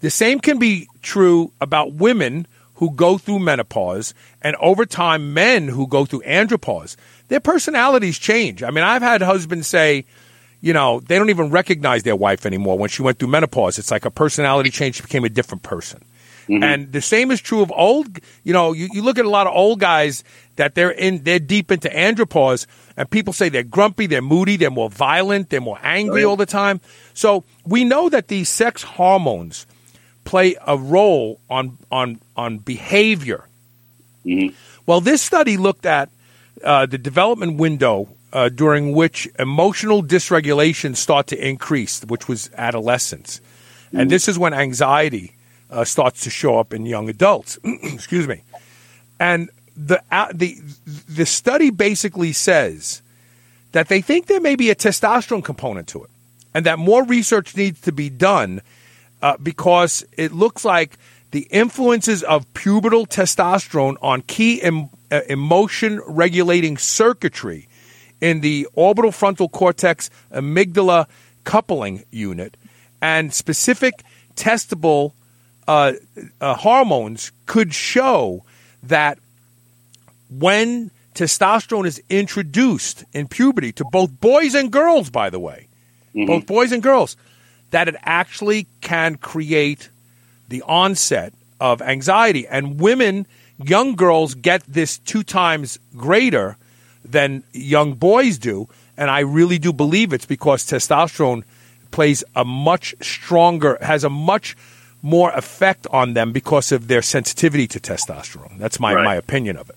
the same can be true about women who go through menopause and over time men who go through andropause. Their personalities change. I mean, I've had husbands say, you know, they don't even recognize their wife anymore when she went through menopause. It's like a personality change, she became a different person. Mm-hmm. And the same is true of old, you know, you, you look at a lot of old guys that they're in, they're deep into andropause and people say they're grumpy, they're moody, they're more violent, they're more angry Oh, yeah. all the time. So we know that these sex hormones play a role on, on, on behavior. Mhm. Well, this study looked at uh, the development window uh, during which emotional dysregulation start to increase, which was adolescence. And this is when anxiety uh, starts to show up in young adults. Excuse me. And the, uh, the, the study basically says that they think there may be a testosterone component to it and that more research needs to be done uh, because it looks like the influences of pubertal testosterone on key em- uh, emotion regulating circuitry in the orbital frontal cortex amygdala coupling unit and specific testable uh, uh, hormones could show that when testosterone is introduced in puberty to both boys and girls, by the way, both boys and girls, that it actually can create the onset of anxiety. And women, young girls get this two times greater than young boys do. And I really do believe it's because testosterone plays a much stronger, has a much more effect on them because of their sensitivity to testosterone. That's my, Right. my opinion of it.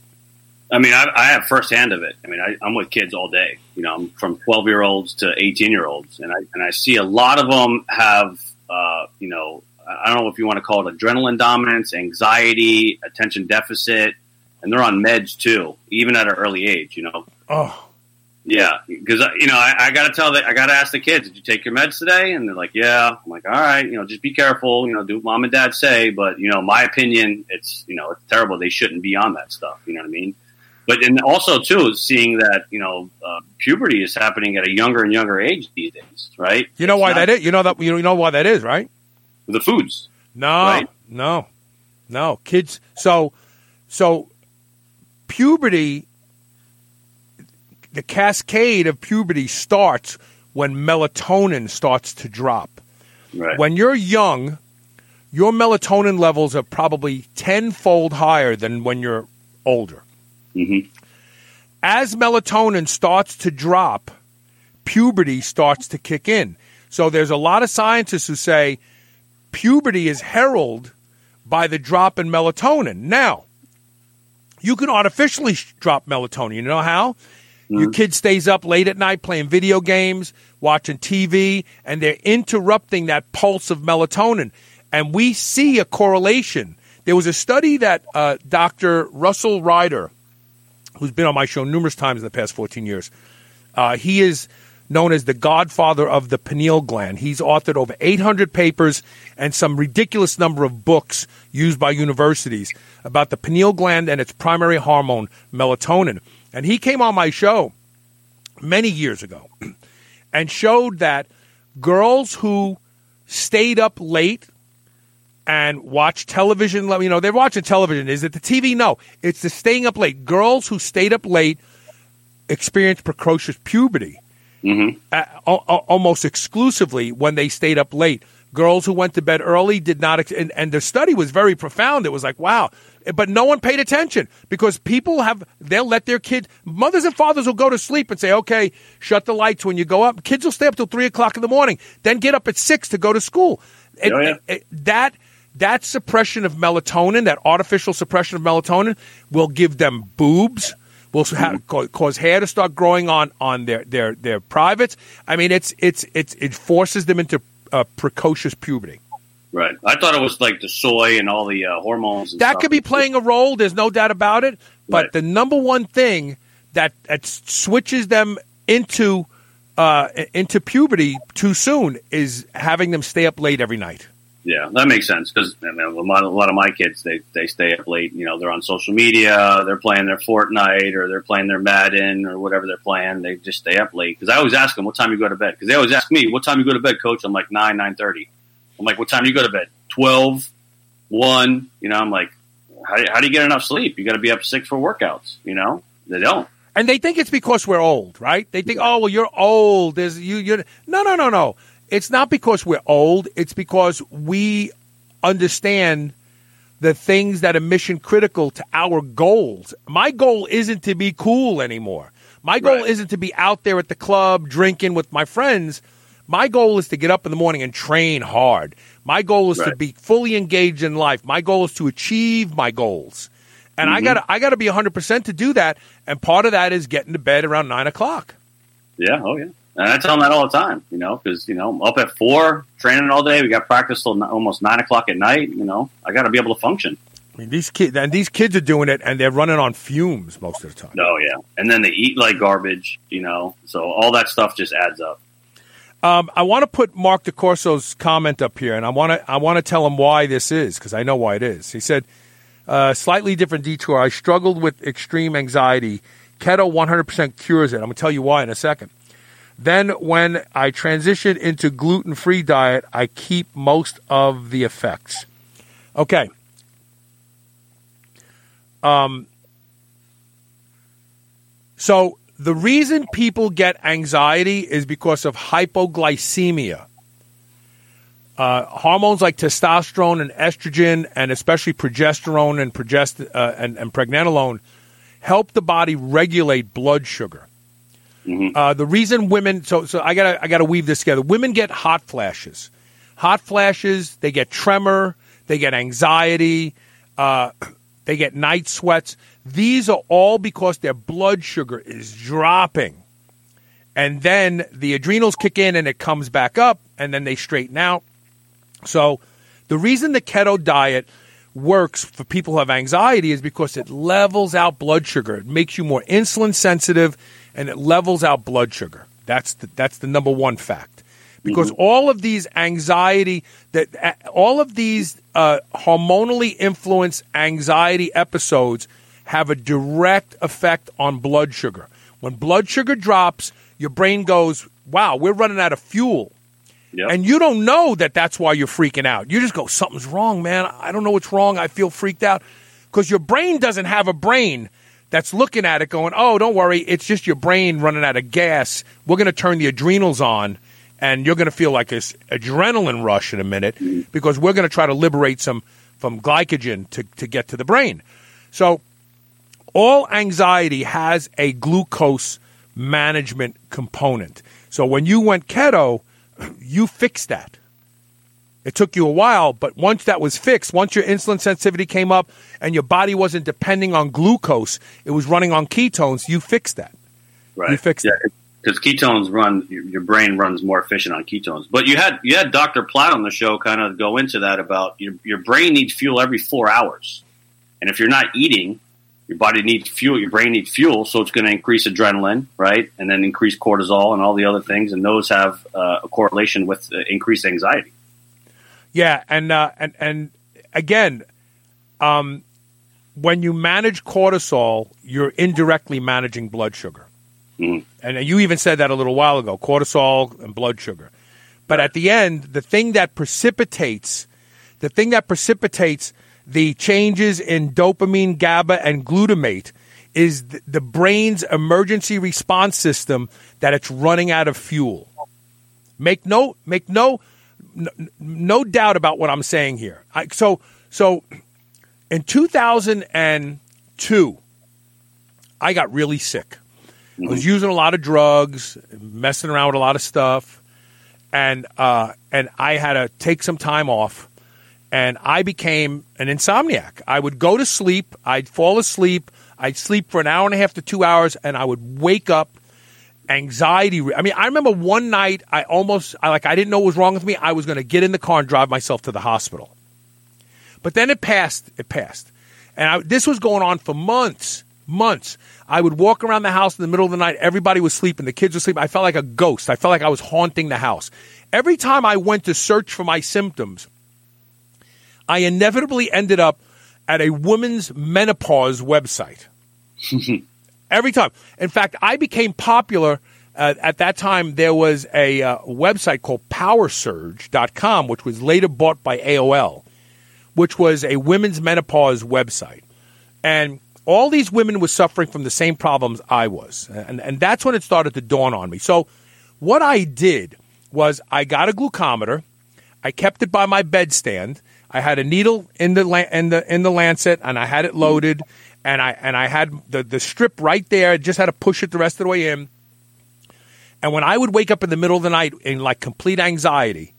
I mean, I, I have firsthand of it. I mean, I, I'm with kids all day. You know, I'm from 12 year olds to 18 year olds, and I and I see a lot of them have, uh, you know, I don't know if you want to call it adrenaline dominance, anxiety, attention deficit, and they're on meds too, even at an early age. You know, Oh, yeah, because you know, I, I got to tell that I got to ask the kids, did you take your meds today? And they're like, yeah. I'm like, all right, you know, just be careful. You know, do what mom and dad say. But you know, my opinion, it's you know, it's terrible. They shouldn't be on that stuff. You know what I mean? But and also too, seeing that you know, uh, puberty is happening at a younger and younger age these days, right? you know It's why not- that is? You know that you know why that is, right? The foods. No, Right? no, no. Kids. So, so puberty, the cascade of puberty starts when melatonin starts to drop. Right. When you're young, your melatonin levels are probably tenfold higher than when you're older. hmm As melatonin starts to drop, puberty starts to kick in. So there's a lot of scientists who say puberty is heralded by the drop in melatonin. Now, you can artificially drop melatonin. You know how? Your kid stays up late at night playing video games, watching TV, and they're interrupting that pulse of melatonin. And we see a correlation. There was a study that uh, Dr. Russel Reiter, who's been on my show numerous times in the past 14 years, uh, he is known as the godfather of the pineal gland. He's authored over 800 papers and some ridiculous number of books used by universities about the pineal gland and its primary hormone, melatonin. And he came on my show many years ago and showed that girls who stayed up late and watched television, you know, they're watching television. Is it the TV? No, it's the staying up late. Girls who stayed up late experienced precocious puberty hmm uh, al- al- almost exclusively when they stayed up late. Girls who went to bed early did not, ex- and, and the study was very profound. It was like, wow. But no one paid attention because people have, they'll let their kids, mothers and fathers will go to sleep and say, okay, shut the lights when you go up. Kids will stay up till three o'clock in the morning, then get up at six to go to school. And- Oh, yeah. and that, that suppression of melatonin, that artificial suppression of melatonin, will give them boobs, will ha- ca- cause hair to start growing on on their their their privates. I mean, it's it's it's it forces them into uh, precocious puberty. Right. I thought it was like the soy and all the uh, hormones. And That stuff. could be playing a role. There's no doubt about it. But Right. the number one thing that that switches them into uh, into puberty too soon is having them stay up late every night. Yeah, that makes sense because I mean, a, lot, a lot of my kids they they stay up late. You know, they're on social media, they're playing their Fortnite or they're playing their Madden or whatever they're playing. They just stay up late because I always ask them what time you go to bed because they always ask me what time you go to bed, Coach. I'm like nine nine thirty. I'm like, what time do you go to bed? 12, 1. You know, I'm like, how do, how do you get enough sleep? You got to be up six for workouts. You know, they don't. And they think it's because we're old, right? They think, oh, well, you're old. There's you. You're no, no, no, no. It's not because we're old. It's because we understand the things that are mission critical to our goals. My goal isn't to be cool anymore. My goal Right. isn't to be out there at the club drinking with my friends. My goal is to get up in the morning and train hard. My goal is to be fully engaged in life. My goal is to achieve my goals. And I mm-hmm. gotta I gotta be hundred percent to do that. And part of that is getting to bed around nine o'clock. Yeah, oh yeah. And I tell them that all the time, you know, because you know, I'm up at four, training all day. We got practice till n- almost nine o'clock at night. You know, I got to be able to function. I mean, these kids and these kids are doing it, and they're running on fumes most of the time. Oh yeah, and then they eat like garbage. You know, so all that stuff just adds up. Um, I want to put Mark DeCorso's comment up here, and I want to I want to tell him why this is because I know why it is. He said, uh, "Slightly different detour. I struggled with extreme anxiety. Keto 100% cures it. I'm going to tell you why in a second. Then when I transitioned into gluten free diet, I keep most of the effects. Okay. Um. So the reason people get anxiety is because of hypoglycemia. Uh, hormones like testosterone and estrogen, and especially progesterone and progest- uh, and, and pregnenolone, help the body regulate blood sugar. Uh, the reason women so so I gotta I gotta weave this together. Women get hot flashes, hot flashes. They get tremor. They get anxiety. Uh, they get night sweats. These are all because their blood sugar is dropping, and then the adrenals kick in and it comes back up, and then they straighten out. So, the reason the keto diet works for people who have anxiety is because it levels out blood sugar. It makes you more insulin sensitive and it levels out blood sugar. That's the, that's the number one fact. Because all of these anxiety that all of these uh, hormonally influenced anxiety episodes have a direct effect on blood sugar. When blood sugar drops, your brain goes, "Wow, we're running out of fuel." Yep. And you don't know that that's why you're freaking out. You just go, something's wrong, man. I don't know what's wrong. I feel freaked out. Because your brain doesn't have a brain that's looking at it going, oh, don't worry. It's just your brain running out of gas. We're going to turn the adrenals on and you're going to feel like this adrenaline rush in a minute because we're going to try to liberate some from glycogen to, to get to the brain. So all anxiety has a glucose management component. So when you went keto, you fixed that. It took you a while, but once that was fixed, once your insulin sensitivity came up and your body wasn't depending on glucose, it was running on ketones, you fixed that. Right. You fixed yeah, because ketones run your, brain runs more efficient on ketones. But you had you had Dr. Platt on the show kind of go into that about your your brain needs fuel every four hours, and if you're not eating, your body needs fuel. Your brain needs fuel, so it's going to increase adrenaline, right, and then increase cortisol and all the other things, and those have uh, a correlation with uh, increased anxiety. Yeah, and uh, and and again, um, when you manage cortisol, you're indirectly managing blood sugar. Mhm. And you even said that a little while ago: cortisol and blood sugar. But at the end, the thing that precipitates, the thing that precipitates the changes in dopamine, GABA, and glutamate is th- the brain's emergency response system that it's running out of fuel. Make no make no no, no doubt about what I'm saying here. I, so so in 2002, I got really sick. I was using a lot of drugs, messing around with a lot of stuff, and uh, and I had to take some time off. And I became an insomniac. I would go to sleep, I'd fall asleep, I'd sleep for an hour and a half to two hours, and I would wake up anxiety. I mean, I remember one night I almost I like I didn't know what was wrong with me. I was going to get in the car and drive myself to the hospital. But then it passed. It passed, and I, this was going on for months, months. I would walk around the house in the middle of the night. Everybody was sleeping. The kids were sleeping. I felt like a ghost. I felt like I was haunting the house. Every time I went to search for my symptoms, I inevitably ended up at a women's menopause website. Every time. In fact, I became popular. Uh, at that time, there was a uh, website called PowerSurge.com, which was later bought by AOL, which was a women's menopause website. And all these women were suffering from the same problems I was. And, and that's when it started to dawn on me. So, what I did was I got a glucometer, I kept it by my bedstand. I had a needle in the in the in the lancet, and I had it loaded, and I and I had the the strip right there. I just had to push it the rest of the way in. And when I would wake up in the middle of the night in like complete anxiety,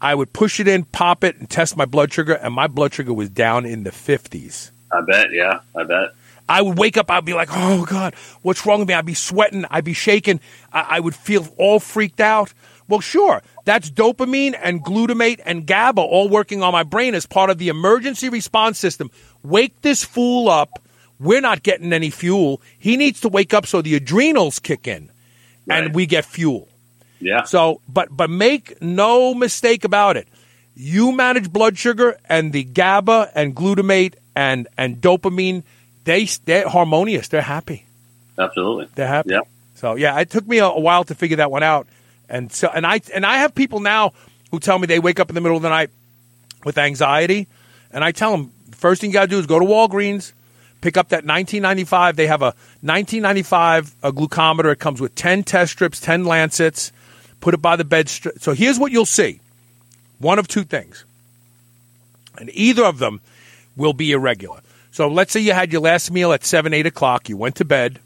I would push it in, pop it, and test my blood sugar, and my blood sugar was down in the fifties. I bet, yeah, I bet. I would wake up, I'd be like, oh God, what's wrong with me? I'd be sweating, I'd be shaking, I, I would feel all freaked out. Well, sure, that's dopamine and glutamate and GABA all working on my brain as part of the emergency response system. Wake this fool up. We're not getting any fuel. He needs to wake up so the adrenals kick in Right. and we get fuel. Yeah. So, but but make no mistake about it. You manage blood sugar and the GABA and glutamate and and dopamine. They they're harmonious. They're happy. Absolutely. They're happy. Yeah. So yeah, it took me a, a while to figure that one out. And so and I and I have people now who tell me they wake up in the middle of the night with anxiety, and I tell them first thing you got to do is go to Walgreens, pick up that 1995. They have a 1995 a glucometer. It comes with 10 test strips, 10 lancets. Put it by the bed. Stri- so here's what you'll see: one of two things, and either of them will be irregular. So let's say you had your last meal at seven, eight o'clock. You went to bed.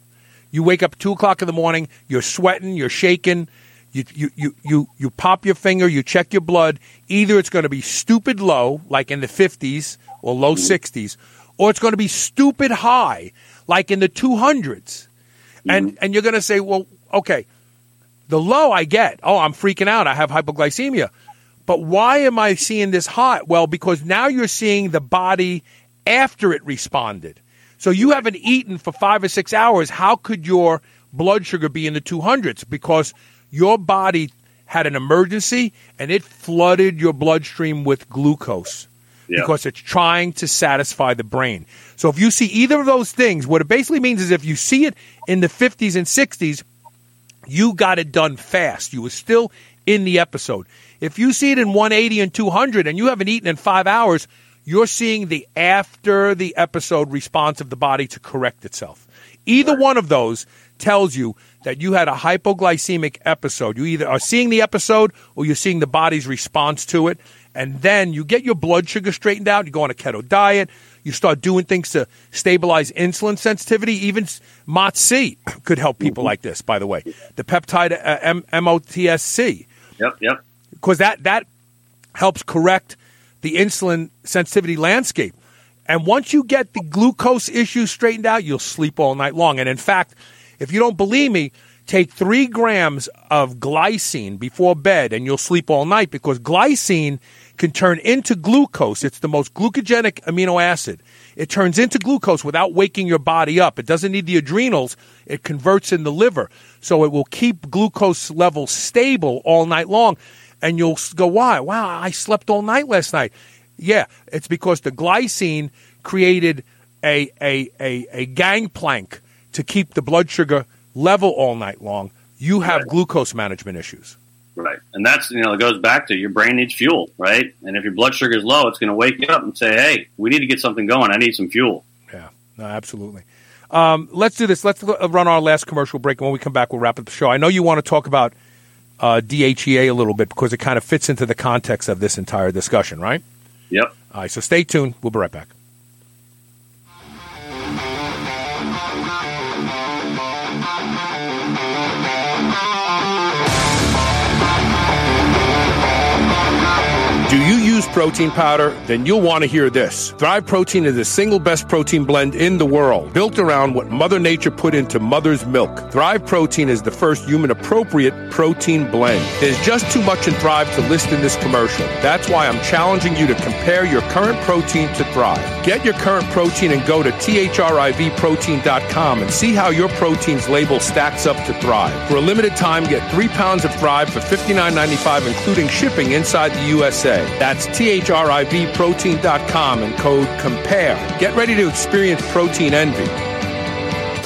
You wake up two o'clock in the morning. You're sweating. You're shaking. You, you, you, you, you pop your finger. You check your blood. Either it's going to be stupid low, like in the 50s or low mm-hmm. 60s, or it's going to be stupid high, like in the 200s. And, mm-hmm. and you're going to say, well, okay, the low I get. Oh, I'm freaking out. I have hypoglycemia. But why am I seeing this hot? Well, because now you're seeing the body after it responded. So you haven't eaten for five or six hours. How could your blood sugar be in the 200s? Because your body had an emergency and it flooded your bloodstream with glucose Yeah. because it's trying to satisfy the brain. So if you see either of those things, what it basically means is if you see it in the 50s and 60s, you got it done fast. You were still in the episode. If you see it in 180 and 200 and you haven't eaten in five hours, you're seeing the after the episode response of the body to correct itself. Either one of those tells you that you had a hypoglycemic episode. You either are seeing the episode or you're seeing the body's response to it. And then you get your blood sugar straightened out. You go on a keto diet. You start doing things to stabilize insulin sensitivity. Even MOTS-c could help people like this, by the way. The peptide uh, M- MOTS-c Yep. Yep. Because that that helps correct the insulin sensitivity landscape. And once you get the glucose issue straightened out, you'll sleep all night long. And in fact, if you don't believe me, take three grams of glycine before bed and you'll sleep all night because glycine can turn into glucose. It's the most glucogenic amino acid. It turns into glucose without waking your body up. It doesn't need the adrenals. It converts in the liver. So it will keep glucose levels stable all night long. And you'll go, why? Wow, I slept all night last night. Yeah, it's because the glycine created a, a, a, a gangplank to keep the blood sugar level all night long. You have Right. glucose management issues. Right. And that's, you know, it goes back to your brain needs fuel, right? And if your blood sugar is low, it's going to wake you up and say, hey, we need to get something going. I need some fuel. Yeah, no, absolutely. Um, let's do this. Let's run our last commercial break, and when we come back, we'll wrap up the show. I know you want to talk about uh, DHEA a little bit because it kind of fits into the context of this entire discussion, right? Yep. All right, so stay tuned. We'll be right back. Do you protein powder, then you'll want to hear this. Thrive Protein is the single best protein blend in the world, built around what Mother Nature put into mother's milk. Thrive Protein is the first human appropriate protein blend. There's just too much in Thrive to list in this commercial. That's why I'm challenging you to compare your current protein to Thrive. Get your current protein and go to thrivprotein.com and see how your protein's label stacks up to Thrive. For a limited time, get three pounds of Thrive for $59.95, including shipping inside the USA. That's thrivprotein.com and code COMPARE. Get ready to experience protein envy.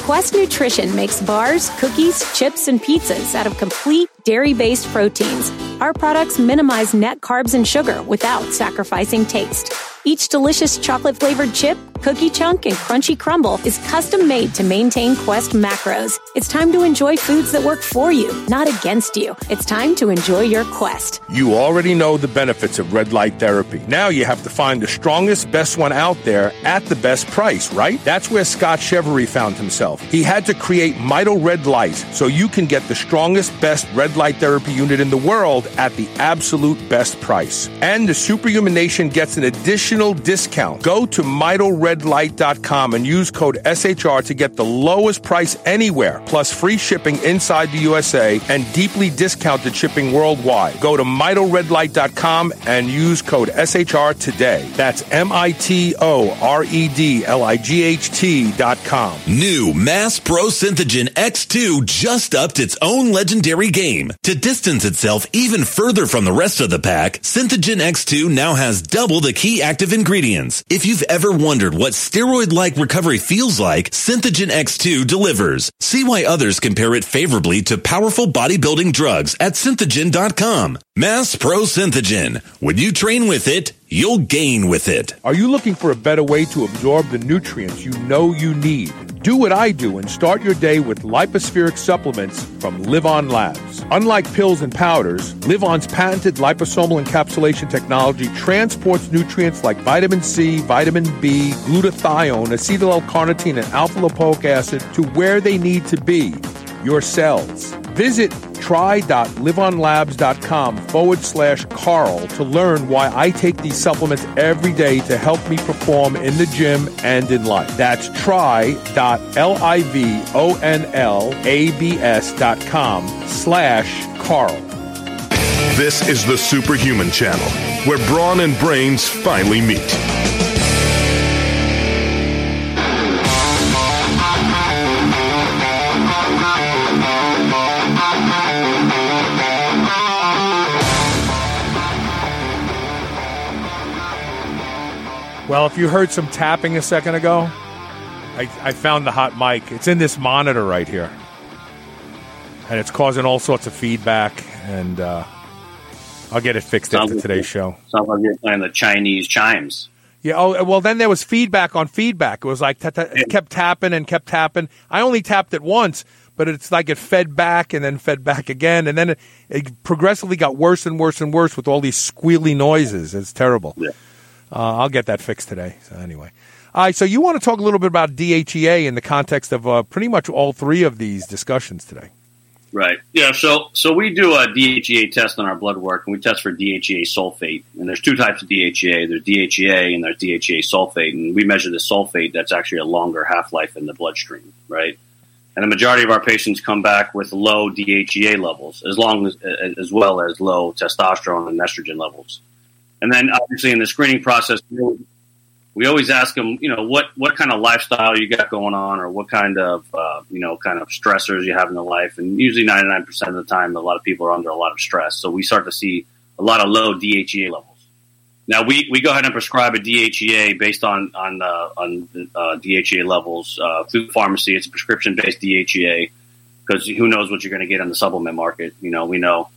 Quest Nutrition makes bars, cookies, chips, and pizzas out of complete dairy based proteins. Our products minimize net carbs and sugar without sacrificing taste. Each delicious chocolate flavored chip, cookie chunk, and crunchy crumble is custom made to maintain Quest macros. It's time to enjoy foods that work for you, not against you. It's time to enjoy your Quest. You already know the benefits of red light therapy. Now you have to find the strongest, best one out there at the best price, right? That's where Scott Chevery found himself. He had to create Mito Red Light so you can get the strongest, best red light therapy unit in the world at the absolute best price. And the Superhuman Nation gets an additional discount. Go to MitoRedlight.com and use code SHR to get the lowest price anywhere, plus free shipping inside the USA and deeply discounted shipping worldwide. Go to MitoRedlight.com and use code SHR today. That's M I T O R E D L I G H T.com. New Mass Pro Synthogen X2 just upped its own legendary game. To distance itself even further from the rest of the pack, Synthogen X2 now has double the key active ingredients. If you've ever wondered what steroid-like recovery feels like, Synthogen X2 delivers. See why others compare it favorably to powerful bodybuilding drugs at synthogen.com. Mass Pro Synthogen. When you train with it, you'll gain with it. Are you looking for a better way to absorb the nutrients you know you need? Do what I do and start your day with lipospheric supplements from LivOn Labs. Unlike pills and powders, LivOn's patented liposomal encapsulation technology transports nutrients like vitamin C, vitamin B, glutathione, acetyl L-carnitine, and alpha lipoic acid to where they need to be your cells. Visit try.livonlabs.com forward slash Carl to learn why I take these supplements every day to help me perform in the gym and in life. That's try.livonlabs.com slash Carl. This is the Superhuman Channel, where brawn and brains finally meet. Well, if you heard some tapping a second ago, I, I found the hot mic. It's in this monitor right here. And it's causing all sorts of feedback, and uh, I'll get it fixed Sounds after like today's show. Sounds like you're playing the Chinese chimes. Yeah. Oh, well, then there was feedback on feedback. It was like ta- ta- it kept tapping and kept tapping. I only tapped it once, but it's like it fed back and then fed back again, and then it, it progressively got worse and worse and worse with all these squealy noises. It's terrible. Yeah. Uh, I'll get that fixed today. So anyway, all right. So you want to talk a little bit about DHEA in the context of uh, pretty much all three of these discussions today? Right. Yeah. So so we do a DHEA test on our blood work, and we test for DHEA sulfate. And there's two types of DHEA. There's DHEA and there's DHEA sulfate. And we measure the sulfate. That's actually a longer half life in the bloodstream. Right. And the majority of our patients come back with low DHEA levels, as long as as well as low testosterone and estrogen levels. And then obviously in the screening process, we always ask them, you know, what, what kind of lifestyle you got going on or what kind of, uh, you know, kind of stressors you have in the life. And usually 99% of the time, a lot of people are under a lot of stress. So we start to see a lot of low DHEA levels. Now we, we go ahead and prescribe a DHEA based on, on, uh, on, uh, DHEA levels, uh, through pharmacy. It's a prescription based DHEA because who knows what you're going to get on the supplement market. You know, we know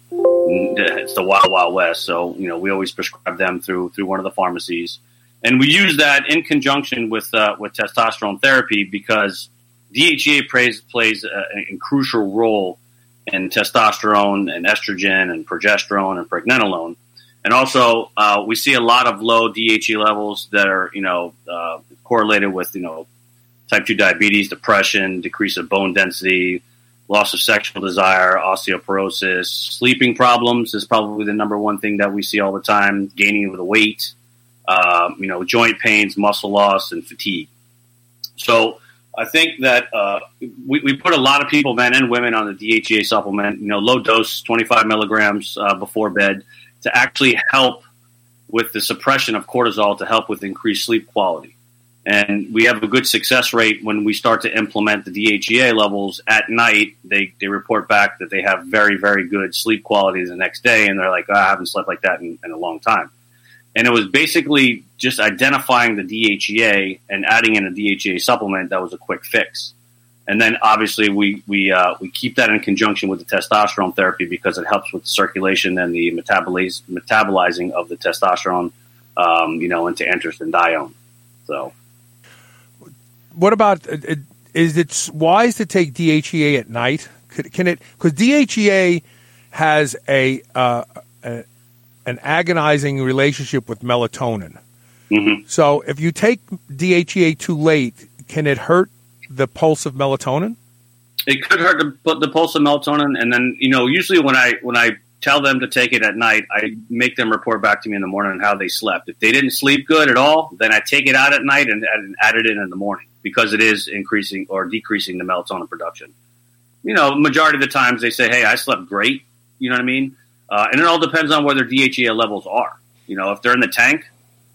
it's the wild, wild west. So, you know, we always prescribe them through, through one of the pharmacies and we use that in conjunction with uh, with testosterone therapy because DHEA plays plays a, a crucial role in testosterone and estrogen and progesterone and pregnenolone, and also uh, we see a lot of low DHEA levels that are you know uh, correlated with you know type two diabetes, depression, decrease of bone density, loss of sexual desire, osteoporosis, sleeping problems is probably the number one thing that we see all the time. Gaining of the weight, uh, you know, joint pains, muscle loss, and fatigue. So I think that uh, we, we, put a lot of people, men and women, on the DHEA supplement. You know, low dose, 25 milligrams uh, before bed, to actually help with the suppression of cortisol to help with increased sleep quality. And we have a good success rate when we start to implement the DHEA levels at night. They, they report back that they have very, very good sleep quality the next day. And they're like, oh, I haven't slept like that in, in a long time. And it was basically just identifying the DHEA and adding in a DHEA supplement that was a quick fix. And then obviously we we uh, we keep that in conjunction with the testosterone therapy because it helps with the circulation and the metaboliz- metabolizing of the testosterone, um, you know, into androstenedione. So, what about uh, uh, is it wise to take DHEA at night? Can it because DHEA has a, uh, a, an agonizing relationship with melatonin. Mm-hmm. So if you take DHEA too late, can it hurt the pulse of melatonin? It could hurt the, the pulse of melatonin, and then you know usually when I when I tell them to take it at night, I make them report back to me in the morning on how they slept. If they didn't sleep good at all, then I take it out at night and, and add it in in the morning because it is increasing or decreasing the melatonin production. You know, majority of the times they say, "Hey, I slept great." You know what I mean? Uh, and it all depends on where their DHEA levels are. You know, if they're in the tank,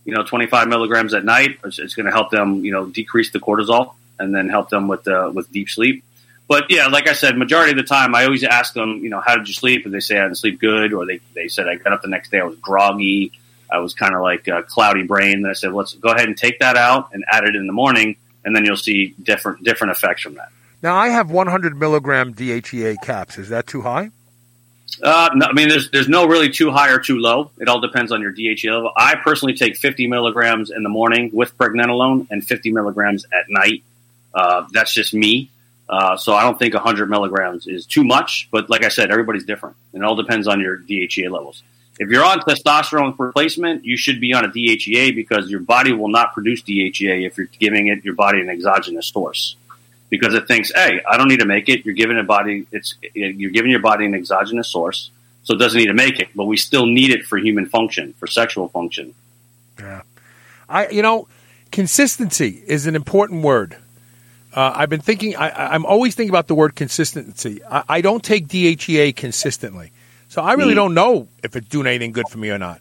you know, 25 milligrams at night, it's, it's going to help them, you know, decrease the cortisol and then help them with uh, with deep sleep. But yeah, like I said, majority of the time, I always ask them, you know, how did you sleep? And they say I didn't sleep good, or they, they said I got up the next day, I was groggy, I was kind of like a cloudy brain. And I said, let's go ahead and take that out and add it in the morning, and then you'll see different different effects from that. Now I have 100 milligram DHEA caps. Is that too high? Uh, no, I mean, there's there's no really too high or too low. It all depends on your DHEA level. I personally take 50 milligrams in the morning with pregnenolone and 50 milligrams at night. Uh, that's just me. Uh, so I don't think 100 milligrams is too much. But like I said, everybody's different. It all depends on your DHEA levels. If you're on testosterone replacement, you should be on a DHEA because your body will not produce DHEA if you're giving it your body an exogenous source because it thinks, hey, I don't need to make it. You're giving a body it's you're giving your body an exogenous source, so it doesn't need to make it, but we still need it for human function, for sexual function. Yeah, I you know, consistency is an important word. Uh, I've been thinking. I, am always thinking about the word consistency. I, I, don't take DHEA consistently, so I really mm. don't know if it's doing anything good for me or not.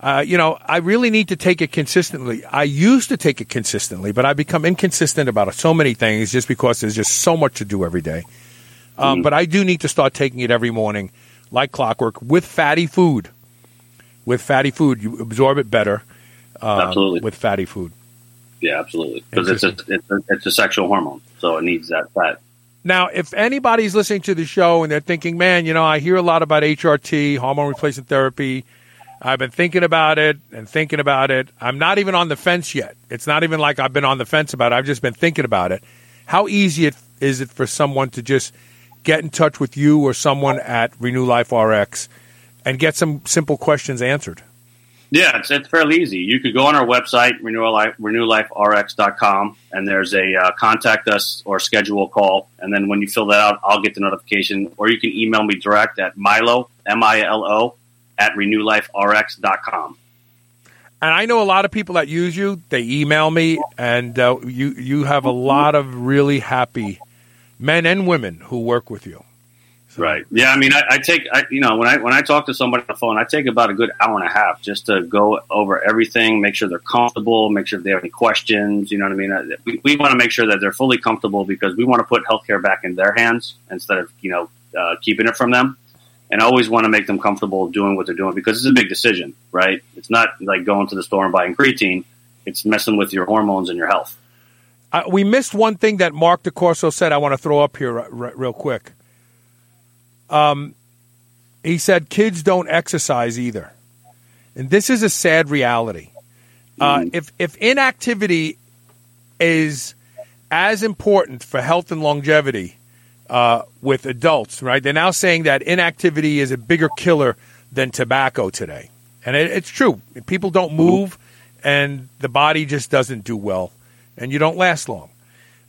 Uh, you know, I really need to take it consistently. I used to take it consistently, but I become inconsistent about so many things just because there's just so much to do every day. Um, mm But I do need to start taking it every morning, like clockwork, with fatty food. With fatty food, you absorb it better. Uh, absolutely. With fatty food. Yeah, absolutely. Because it's a, it's, a, it's a sexual hormone, so it needs that fat. Now, if anybody's listening to the show and they're thinking, man, you know, I hear a lot about HRT, hormone replacement therapy, I've been thinking about it and thinking about it. I'm not even on the fence yet. It's not even like I've been on the fence about it. I've just been thinking about it. How easy is it for someone to just get in touch with you or someone at Renew Life RX and get some simple questions answered? Yeah, it's, it's fairly easy. You could go on our website, Life, renewliferx.com, and there's a uh, contact us or schedule a call. And then when you fill that out, I'll get the notification. Or you can email me direct at Milo, M I L O, at renewliferx.com. And I know a lot of people that use you. They email me, and uh, you you have a lot of really happy men and women who work with you. Right. Yeah. I mean, I, I take I, you know when I when I talk to somebody on the phone, I take about a good hour and a half just to go over everything, make sure they're comfortable, make sure if they have any questions. You know what I mean? We, we want to make sure that they're fully comfortable because we want to put healthcare back in their hands instead of you know uh, keeping it from them and I always want to make them comfortable doing what they're doing because it's a big decision, right? It's not like going to the store and buying creatine; it's messing with your hormones and your health. Uh, we missed one thing that Mark DeCorso said. I want to throw up here r- r- real quick. Um, he said kids don't exercise either, and this is a sad reality. Uh, mm. If if inactivity is as important for health and longevity uh, with adults, right? They're now saying that inactivity is a bigger killer than tobacco today. And it, it's true. People don't move, and the body just doesn't do well, and you don't last long.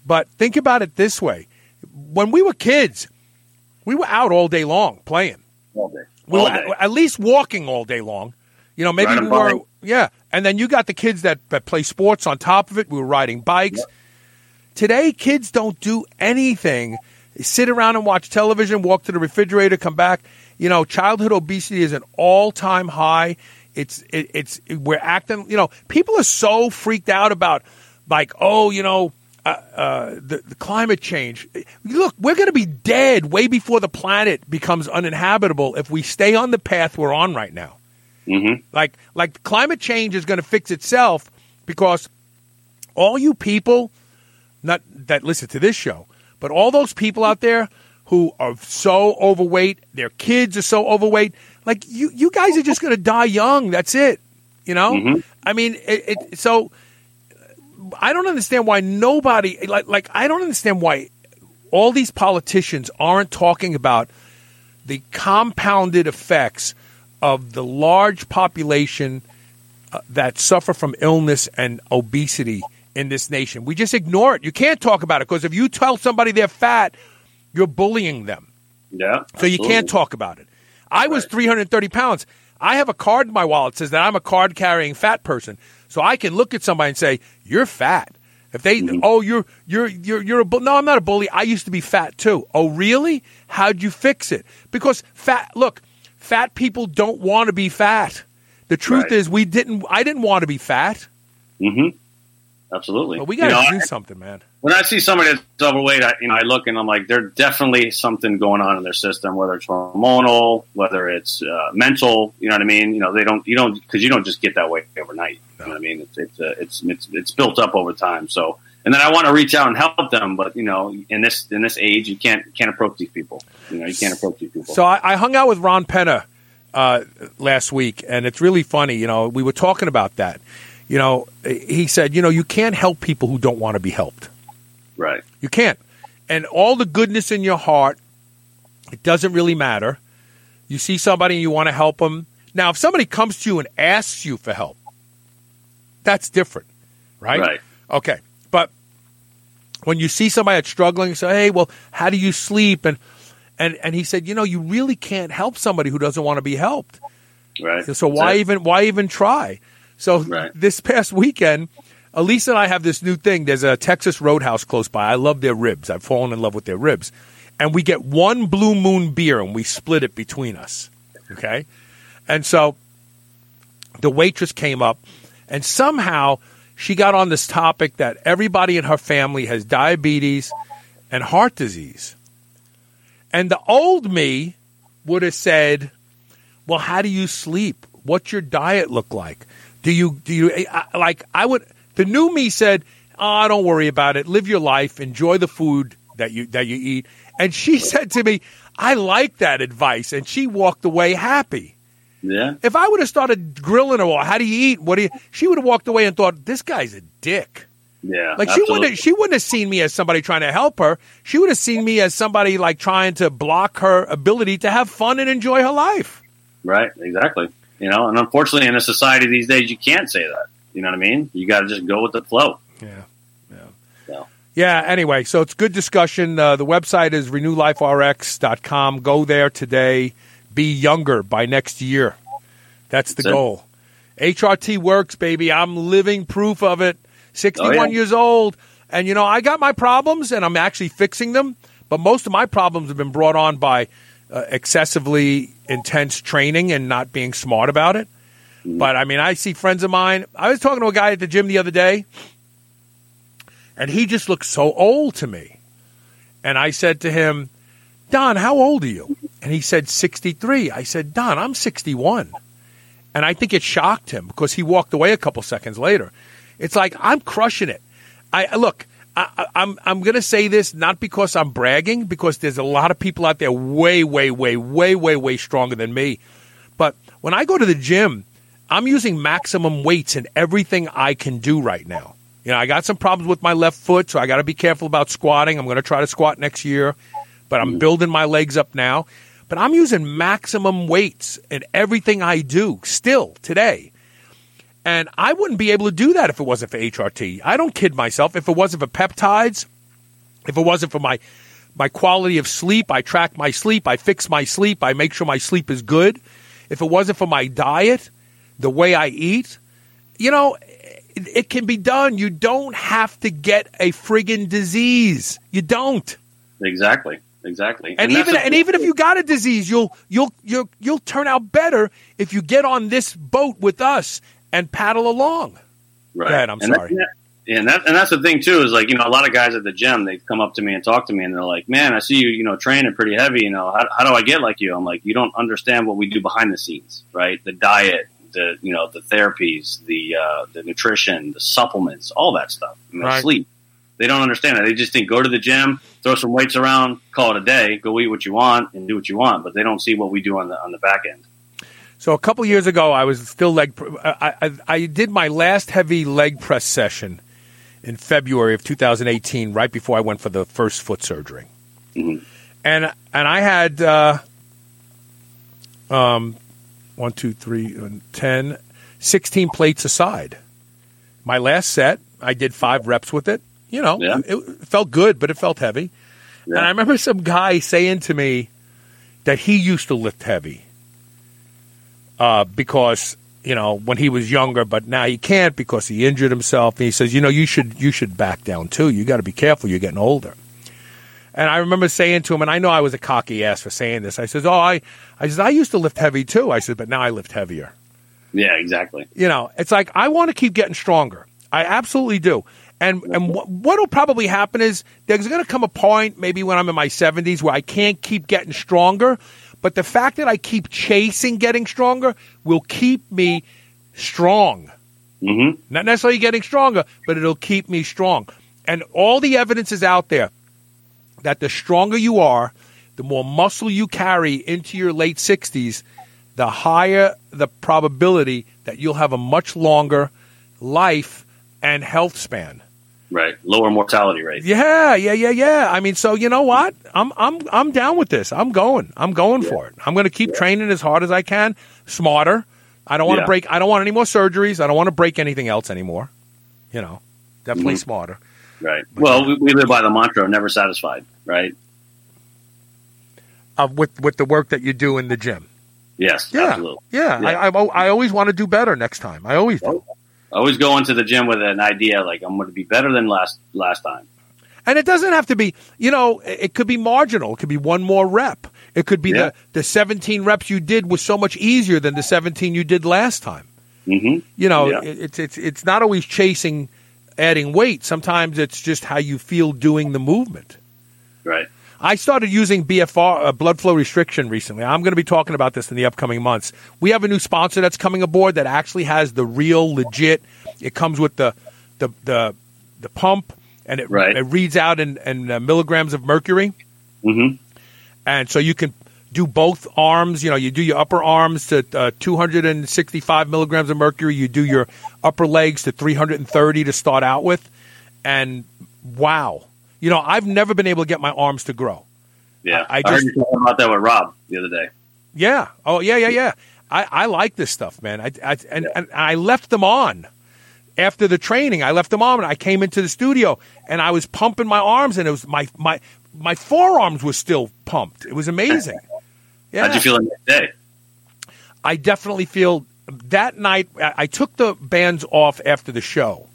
But think about it this way when we were kids, We were out all day long playing. All day. We All were day. at, at least walking all day long. You know, maybe Riding we were. bike. Yeah, and then you got the kids that, that play sports on top of it. We were riding bikes. Today, kids don't do anything. They sit around and watch television, walk to the refrigerator, come back. You know, childhood obesity is an all time high. It's it, it's we're acting. You know, people are so freaked out about like, oh, you know, uh, uh, the, the climate change. Look, we're going to be dead way before the planet becomes uninhabitable if we stay on the path we're on right now. Mm-hmm. Like like climate change is going to fix itself because all you people not that listen to this show, but all those people out there who are so overweight, their kids are so overweight, like you you guys are just going to die young. That's it. You know? I mean, it, it so I don't understand why nobody like like I don't understand why all these politicians aren't talking about the compounded effects of the large population uh, that suffer from illness and obesity in this nation. We just ignore it. You can't talk about it because if you tell somebody they're fat, you're bullying them. Yeah. So you can't talk about it. I was 330 pounds. I have a card in my wallet that says that I'm a card carrying fat person. So I can look at somebody and say, "You're fat." If they, oh, you're you're you're you're a bull. No, I'm not a bully. I used to be fat too. Oh, really? How'd you fix it? Because fat. Look, fat people don't want to be fat. The truth Right. is, we didn't. I didn't want to be fat. Mm-hmm. Absolutely. But we got to You know, do something, man. when I see somebody that's overweight, I, you know, I look and I'm like, there's definitely something going on in their system, whether it's hormonal, whether it's uh, mental. You know what I mean? You know, they don't, you don't, because you don't just get that way overnight. You know what I mean? It's it's, uh, it's it's it's built up over time. So, and then I want to reach out and help them, but you know, in this in this age, you can't can't approach these people. You know, you can't approach these people. So I, I hung out with Ron Penna uh, last week, and it's really funny. You know, we were talking about that. You know, he said, you know, you can't help people who don't want to be helped. right. You can't. And all the goodness in your heart, it doesn't really matter. You see somebody and you want to help them. Now, if somebody comes to you and asks you for help, that's different, right? Right. Okay. But when you see somebody that's struggling, you say, hey, well, how do you sleep? And, and, and he said, you know, you really can't help somebody who doesn't want to be helped. Right. So why even why even try? So Right. this past weekend, Elisa and I have this new thing. There's a Texas Roadhouse close by. I love their ribs. I've fallen in love with their ribs. And we get one Blue Moon beer and we split it between us. Okay? And so the waitress came up and somehow she got on this topic that everybody in her family has diabetes and heart disease. And the old me would have said, well, how do you sleep? What's your diet look like? Do you do you eh, like? I would. The new me said, "Oh, don't worry about it. Live your life. Enjoy the food that you that you eat." And she said to me, "I like that advice," and she walked away happy. Yeah. If I would have started grilling her, well, how do you eat? What do you? She would have walked away and thought, "This guy's a dick." Yeah. Like she absolutely. wouldn't she wouldn't have seen me as somebody trying to help her. She would have seen me as somebody like trying to block her ability to have fun and enjoy her life. Right, exactly. You know, and unfortunately, in a society these days, you can't say that. You know what I mean? You got to just go with the flow. Yeah. Yeah. So, Yeah, anyway, so it's good discussion. Uh, the website is renewliferx.com. Go there today. Be younger by next year. That's the That's it. goal. HRT works, baby. I'm living proof of it. 61 Oh, yeah. years old. And, you know, I got my problems and I'm actually fixing them. But most of my problems have been brought on by uh, excessively intense training and not being smart about it. But, I mean, I see friends of mine. I was talking to a guy at the gym the other day and he just looked so old to me. And I said to him, Don, how old are you? And he said, 63. I said, Don, I'm 61. And I think it shocked him because he walked away a couple seconds later. It's like, I'm crushing it. I look, I, I- I'm, I'm going to say this not because I'm bragging, because there's a lot of people out there way, way, way, way, way, way stronger than me. But when I go to the gym, I'm using maximum weights in everything I can do right now. You know, I got some problems with my left foot, so I got to be careful about squatting. I'm going to try to squat next year, but I'm mm. building my legs up now. But I'm using maximum weights in everything I do still today. And I wouldn't be able to do that if it wasn't for HRT. I don't kid myself. If it wasn't for peptides, if it wasn't for my my quality of sleep. I track my sleep. I fix my sleep. I make sure my sleep is good. If it wasn't for my diet, the way I eat, you know, it, it can be done. You don't have to get a friggin' disease. You don't. Exactly. Exactly. And, that's even a- and even if you got a disease, you'll you'll you'll you'll turn out better if you get on this boat with us and paddle along. Right. Ahead, I'm and sorry. That, yeah, and that and that's the thing too is like you know a lot of guys at the gym they come up to me and talk to me and they're like, man, I see you you know training pretty heavy. You know how, how do I get like you? I'm like, you don't understand what we do behind the scenes, right? The diet, the you know the therapies, the uh, the nutrition, the supplements, all that stuff. I mean, Right. Sleep. They don't understand it. They just think go to the gym, throw some weights around, call it a day, go eat what you want and do what you want. But they don't see what we do on the on the back end. So a couple years ago, I was still leg. pr- I, I, I did my last heavy leg press session in February of 2018, right before I went for the first foot surgery, Mhm. and and I had uh, um, one, two, three, uh, 10, 16 plates aside. My last set, I did five reps with it. You know, Yeah. it felt good, but it felt heavy. Yeah. And I remember some guy saying to me that he used to lift heavy uh, because you know when he was younger, but now he can't because he injured himself. And he says, you know, you should you should back down too. You got to be careful. You're getting older. And I remember saying to him, and I know I was a cocky ass for saying this. I says, oh, I, I says I used to lift heavy too. I said, but now I lift heavier. Yeah, exactly. You know, it's like I want to keep getting stronger. I absolutely do. And and wh- what'll probably happen is there's going to come a point, maybe when I'm in my 70s, where I can't keep getting stronger. But the fact that I keep chasing getting stronger will keep me strong. hmm Not necessarily getting stronger, but it'll keep me strong. And all the evidence is out there that the stronger you are, the more muscle you carry into your late 60s, the higher the probability that you'll have a much longer life and health span. Right. Lower mortality rate. Yeah, yeah, yeah, yeah. I mean, so you know what? I'm I'm I'm down with this. I'm going. I'm going for it. I'm going to keep training as hard as I can, smarter. I don't want to Yeah. break. I don't want any more surgeries. I don't want to break anything else anymore. You know, definitely Mhm. smarter. Right. Well, we, we live by the mantra never satisfied, right? Uh, with with the work that you do in the gym. Yes, Yeah, absolutely. yeah. Yeah. I, I I always want to do better next time. I always do. I always go into the gym with an idea like I'm going to be better than last last time. And it doesn't have to be, you know, it could be marginal. It could be one more rep. It could be Yeah. the, the 17 reps you did was so much easier than the 17 you did last time. hmm You know, Yeah. it, it's it's it's not always chasing adding weight. Sometimes it's just how you feel doing the movement. Right. I started using BFR, uh, blood flow restriction, recently. I'm going to be talking about this in the upcoming months. We have a new sponsor that's coming aboard that actually has the real, legit. It comes with the the the, the pump, and it, Right. it reads out in, in uh, milligrams of mercury, hmm and so you can do both arms. You know, you do your upper arms to uh, 265 milligrams of mercury. You do your upper legs to 330 to start out with, and wow, you know, I've never been able to get my arms to grow. Yeah. I- I I, heard just- you talking about that with Rob the other day. Yeah. Oh, yeah, yeah, yeah. I, I like this stuff, man. I, I and, and I left them on after the training. I left them on, and I came into the studio, and I was pumping my arms, and it was my my my forearms were still pumped. It was amazing. Yeah. How'd you feel next day? I definitely feel that night. I I took the bands off after the show,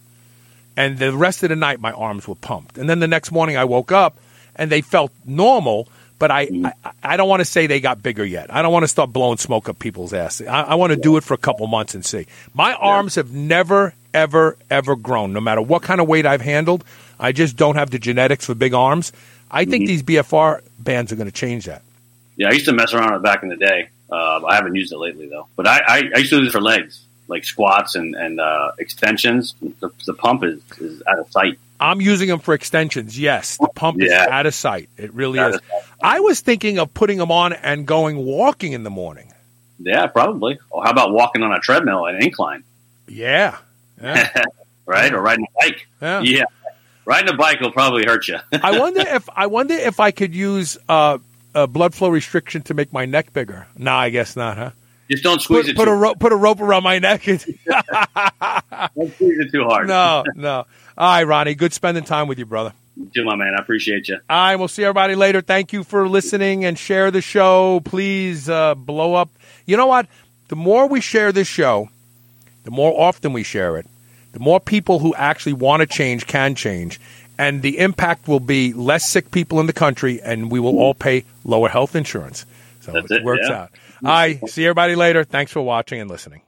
and the rest of the night my arms were pumped. And then the next morning I woke up and they felt normal. But I, I, I don't want to say they got bigger yet. I don't want to start blowing smoke up people's ass. I, I want to do it for a couple months and see. My arms have never, ever, ever grown. No matter what kind of weight I've handled, I just don't have the genetics for big arms. I think these BFR bands are going to change that. Yeah, I used to mess around with it back in the day. Uh, I haven't used it lately though. But I, I, I used to use it for legs, like squats and and uh, extensions. The, the pump is, is out of sight. I'm using them for extensions. Yes, the pump is out of sight. It really Out is. I was thinking of putting them on and going walking in the morning. Yeah, probably. Or how about walking on a treadmill at an incline, Yeah, yeah. right? Or riding a bike. Yeah. Riding a bike will probably hurt you. I wonder if I wonder if I could use uh, a blood flow restriction to make my neck bigger. No, I guess not, huh? Just don't squeeze Put, it. put too, a rope put a rope around my neck. don't squeeze it too hard. no, no. All right, Ronnie. Good spending time with you, brother. You too, my man. I appreciate you. All right, we'll see everybody later. Thank you for listening and share the show. Please uh, blow up. You know what? The more we share this show, the more often we share it, the more people who actually want to change can change. And the impact will be less sick people in the country, and we will all pay lower health insurance. So That's it, it, works yeah. out. Right, see everybody later. Thanks for watching and listening.